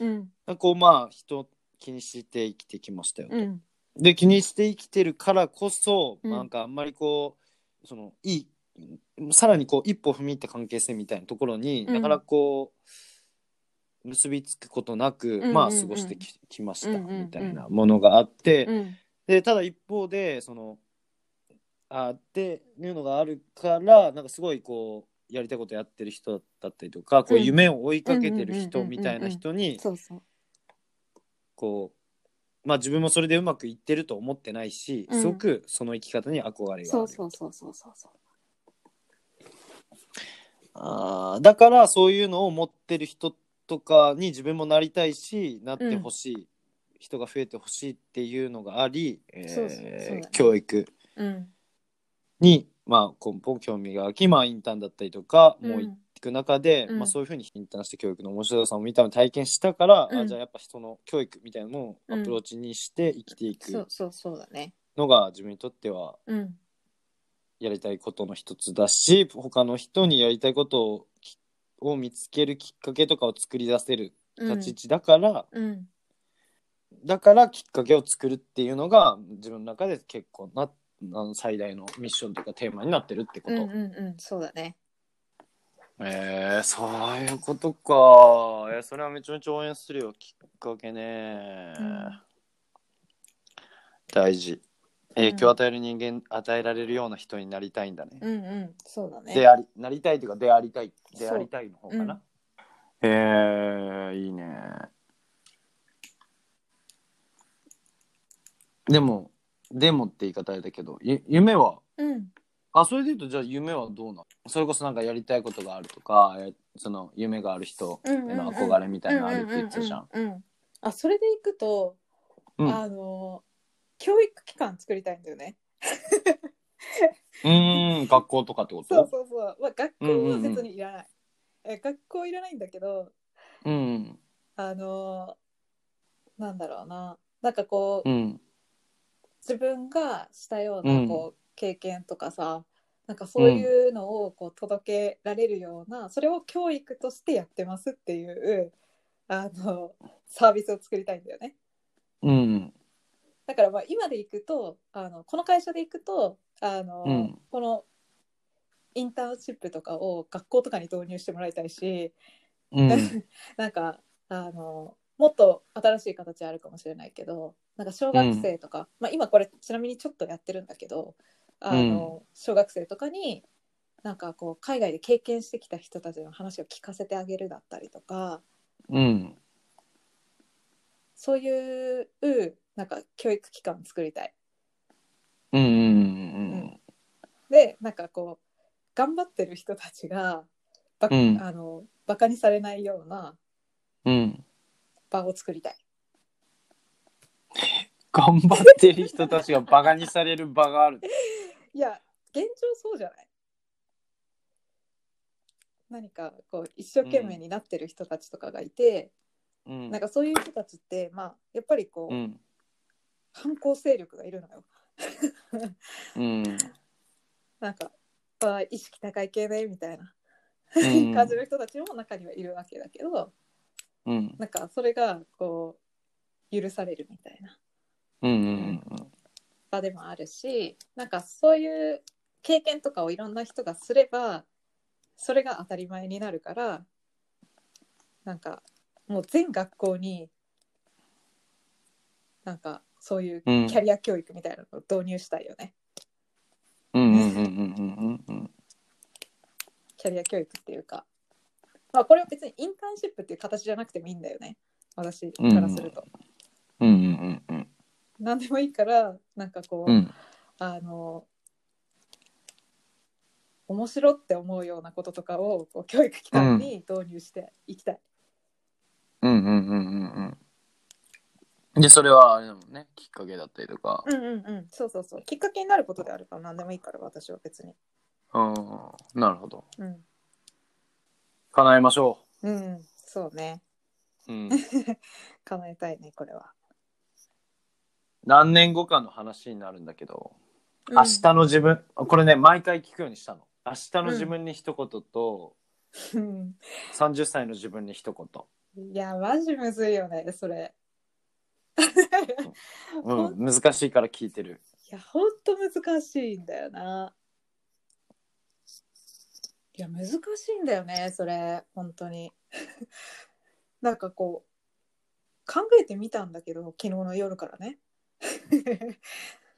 うん。こうまあ人気にして生きてきましたよと、うん。で気にして生きてるからこそ、うん。なんかあんまりこうそのいいさらにこう一歩踏み入った関係性みたいなところに、うん。なかなかこう結びつくことなく、うんうんうん。まあ過ごしてききました、みたいなものがあって、うん。でただ一方でそのあっていうのがあるからなんかすごいこうやりたいことやってる人だったりとか、こううん夢を追いかけてる人みたいな人にそうそう。こうまあ自分もそれでうまくいってると思ってないし、うん。すごくその生き方に憧れがある。そうそうそうそうそう。そうあーだからそういうのを持ってる人とかに自分もなりたいしなってほしい、人が増えてほしいっていうのがあり、えーそうそうそうだね。教育。うんに、まあ、根本興味があき、まあ、インターンだったりとかもう行うんく中で、うん。まあ、そういうふうにインターンして教育の面白さを見たの体験したから、うん。あじゃあやっぱ人の教育みたいなのをアプローチにして生きていくそうそうそうだね。のが自分にとってはうん。やりたいことの一つだし他の人にやりたいことをを見つけるきっかけとかを作り出せる立ち位置だから、うん。だからきっかけを作るっていうのが自分の中で結構なあの最大のミッションというかテーマになってるってこと？うんうんうんそうだねえー、そういうことか。えーそれはめちゃめちゃ応援するよ、きっかけね。うん大事。影響うんを与える人間、与えられるような人になりたいんだね。うんうんそうだねであり、なりたいというか、でありたい。でそうありたいの方かな？えー、いいね。でも、でもって言い方あれだけど、ゆ夢は？うん。あ、それで言うと、じゃあ夢はどうなの？それこそなんかやりたいことがあるとか、えその夢がある人への憧れみたいなのあるって言ってたじゃん。うんうんうんうん。あそれでいくと、うん。あの教育機関作りたいんだよね。うーん、学校とかってこと？そうそうそう、まあ、学校は別にいらない、え学校いらないんだけどうん。あのなんだろうな。なんかこう、うん。自分がしたよううなんこう経験とかさ、なんかそういうのをこう届けられるような、それを教育としてやってますっていうあのサービスを作りたいんだよね。うん。だからまあ今で行くとあのこの会社で行くとあの、うんこのインターンシップとかを学校とかに導入してもらいたいし、うん。なんかあのもっと新しい形あるかもしれないけどなんか小学生とか、まあ、今これちなみにちょっとやってるんだけどあの、小学生とかになんかこう海外で経験してきた人たちの話を聞かせてあげるだったりとかうん。そういうなんか教育機関を作りたい。うんうんうんでなんかこう頑張ってる人たちがば、うんあのバカにされないようなうん。うん。場を作りたい。頑張ってる人たちがバカにされる場がある。いや現状そうじゃない？何かこう一生懸命になってる人たちとかがいて、うんなんかそういう人たちってまあやっぱりこう、うん。反抗勢力がいるのよ。うん。なんかあ意識高い系ねみたいなうん感じの人たちも中にはいるわけだけどうん。なんかそれがこう許されるみたいな場でもあるしなんかそういう経験とかをいろんな人がすればそれが当たり前になるからなんかもう全学校になんかそういうキうん。ャリア教育みたいなのを導入したいよね。うんうんうんうんうんうん。キャリア教育っていうか、まあ、これは別にインターンシップっていう形じゃなくてもいいんだよね。私からすると。うんうんうん何でもいいからなんかこう、うん。あの面白って思うようなこととかをこう教育機関に導入していきたい。うんうんうんうんうん。でそれはあれだもんね。きっかけだったりとか。うんうんうん、そうそうそう。きっかけになることであるから何でもいいから私は別に。うんなるほど。うん、叶えましょう。ん、そうね。う、うん、叶えたいねこれは。何年後かの話になるんだけどうん明日の自分これね毎回聞くようにしたの明日の自分に一言と、うん30歳の自分に一言いやマジむずいよねそれ。うん難しいから聞いてるいや、ほんと難しいんだよな。いや、難しいんだよね、それ、本当に。なんかこう、考えてみたんだけど、昨日の夜からね。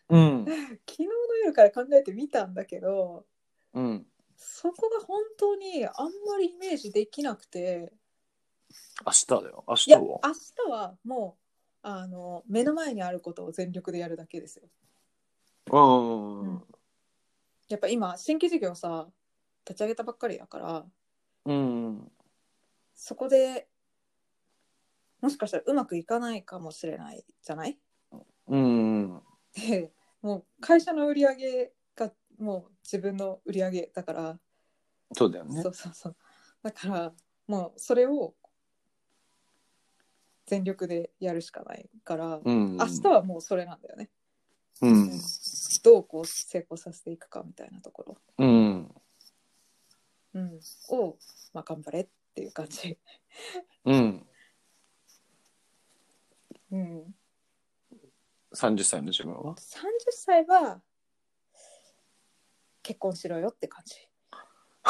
うん。昨日の夜から考えてみたんだけど、うん。そこが本当にあんまりイメージできなくて、明日だよ。明いや、日は明日はもう、あの、目の前にあることを全力でやるだけですよ。やっぱ今、新規事業さ、立ち上げたばっかりだから、うん。そこでもしかしたらうまくいかないかもしれないじゃない？うんでもう会社の売り上げがもう自分の売り上げだから、そうだよね。そうそうそう。だからもうそれを全力でやるしかないから、うん。明日はもうそれなんだよね、うん。どうこう成功させていくかみたいなところ、うん。うん、を、まあ、頑張れっていう感じ、うん。うん、30歳の自分は？30歳は結婚しろよって感じ。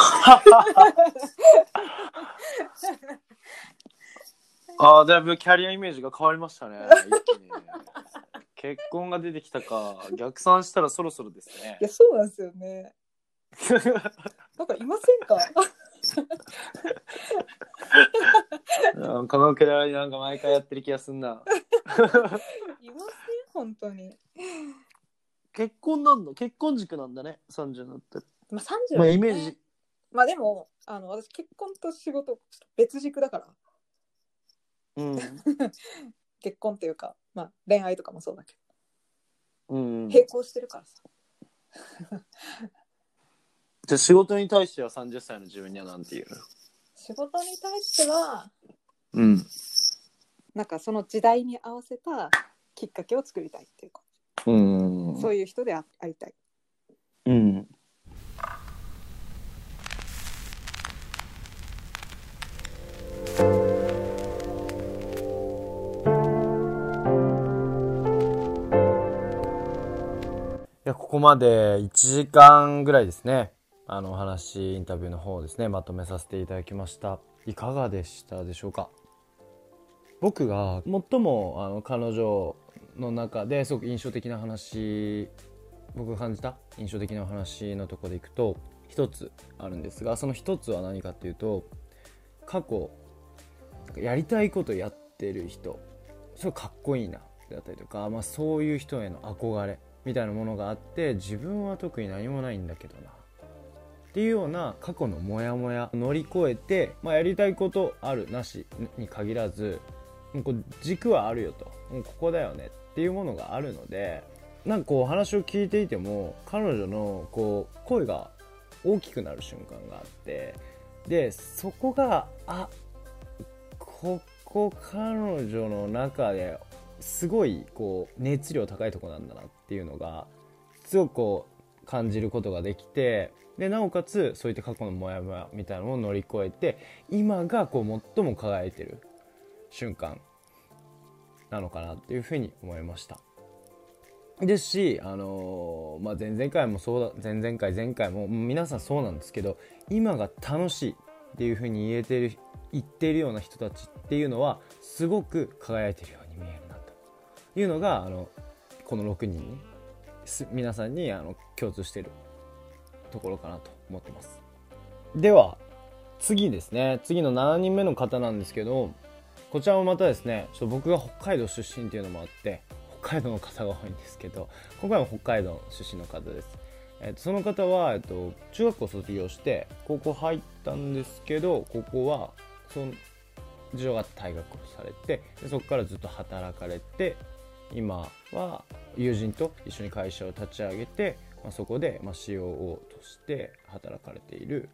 ああだいぶキャリアイメージが変わりましたね。一気に。結婚が出てきたか。逆算したらそろそろですね。いやそうなんですよね。なんかいませんか？うんこのくらいなんか毎回やってる気がすんな。いません本当に。結婚なんだ結婚軸なんだね30になって。まあ30、まあイメージ。まあでもあの私結婚と仕事別軸だから。うん。結婚っていうか、まあ、恋愛とかもそうだけうん。ど並行してるからさ。じゃあ仕事に対しては30歳の自分にはなんて言うの？仕事に対してはうん。なんかその時代に合わせたきっかけを作りたいっていうか、うん。そういう人であありたい。うん。いやここまで1時間ぐらいですね。あのお話インタビューの方をですねまとめさせていただきました。いかがでしたでしょうか？僕が最もあの彼女の中ですごく印象的な話僕が感じた印象的な話のとこでいくと一つあるんですがその一つは何かっていうと過去やりたいことやってる人それかっこいいなだったりとか、まあ、そういう人への憧れみたいなものがあって自分は特に何もないんだけどなっていうような過去のモヤモヤ乗り越えて、まあ、やりたいことあるなしに限らずこう軸はあるよと。もうここだよねっていうものがあるのでなんかこう話を聞いていても彼女のこう声が大きくなる瞬間があってでそこがあここ彼女の中ですごいこう熱量高いとこなんだなっていうのがすごくこう感じることができてでなおかつそういった過去のモヤモヤみたいなのを乗り越えて今がこう最も輝いてる瞬間なのかなっていうふうに思いました。ですし、あのー、まあ、前々回もそうだ前々回前回も皆さんそうなんですけど今が楽しいっていうふうに言えてる言ってるような人たちっていうのはすごく輝いてるように見えるなと。いうのがあのこの6人に皆さんにあの共通してるところかなと思ってます。では次ですね。次の7人目の方なんですけどこちらもまたですねちょっと僕が北海道出身っていうのもあって北海道の方が多いんですけど今回も北海道出身の方です、えー、とその方は、えー、と中学校卒業して高校入ったんですけどここはその事情が退学をされてでそこからずっと働かれて今は友人と一緒に会社を立ち上げて、まあ、そこで、まあ、COO として働かれている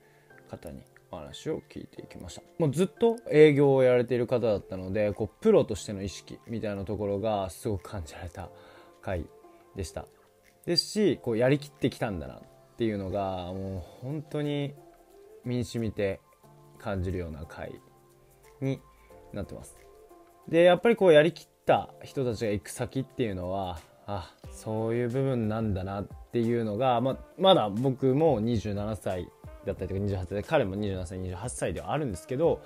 方に話を聞いていきました。もうずっと営業をやられている方だったのでこうプロとしての意識みたいなところがすごく感じられた回でした。ですしこうやりきってきたんだなっていうのがもう本当に身に染みて感じるような回になってます。でやっぱりこうやりきった人たちが行く先っていうのはあそういう部分なんだなっていうのが、ままだ僕も27歳だったりとか28歳で彼も27歳28歳ではあるんですけど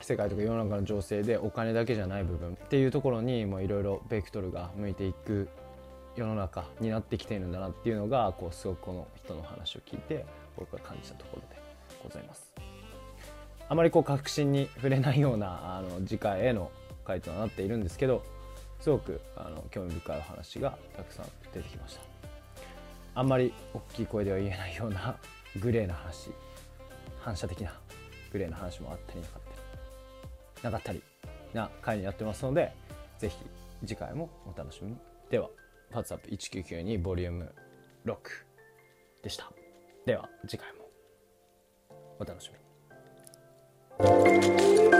世界とか世の中の情勢でお金だけじゃない部分っていうところにいろいろベクトルが向いていく世の中になってきているんだなっていうのがこうすごくこの人の話を聞いて僕が感じたところでございます。あまりこう確信に触れないようなあの次回への回となっているんですけどすごくあの興味深いお話がたくさん出てきましたあんまり大きい声では言えないようなグレーな話。反射的なグレーな話もあったりなかったりなかったりな回になってますので是非次回もお楽しみに。では「パッツアップ1992ボリューム6でした。では次回もお楽しみに。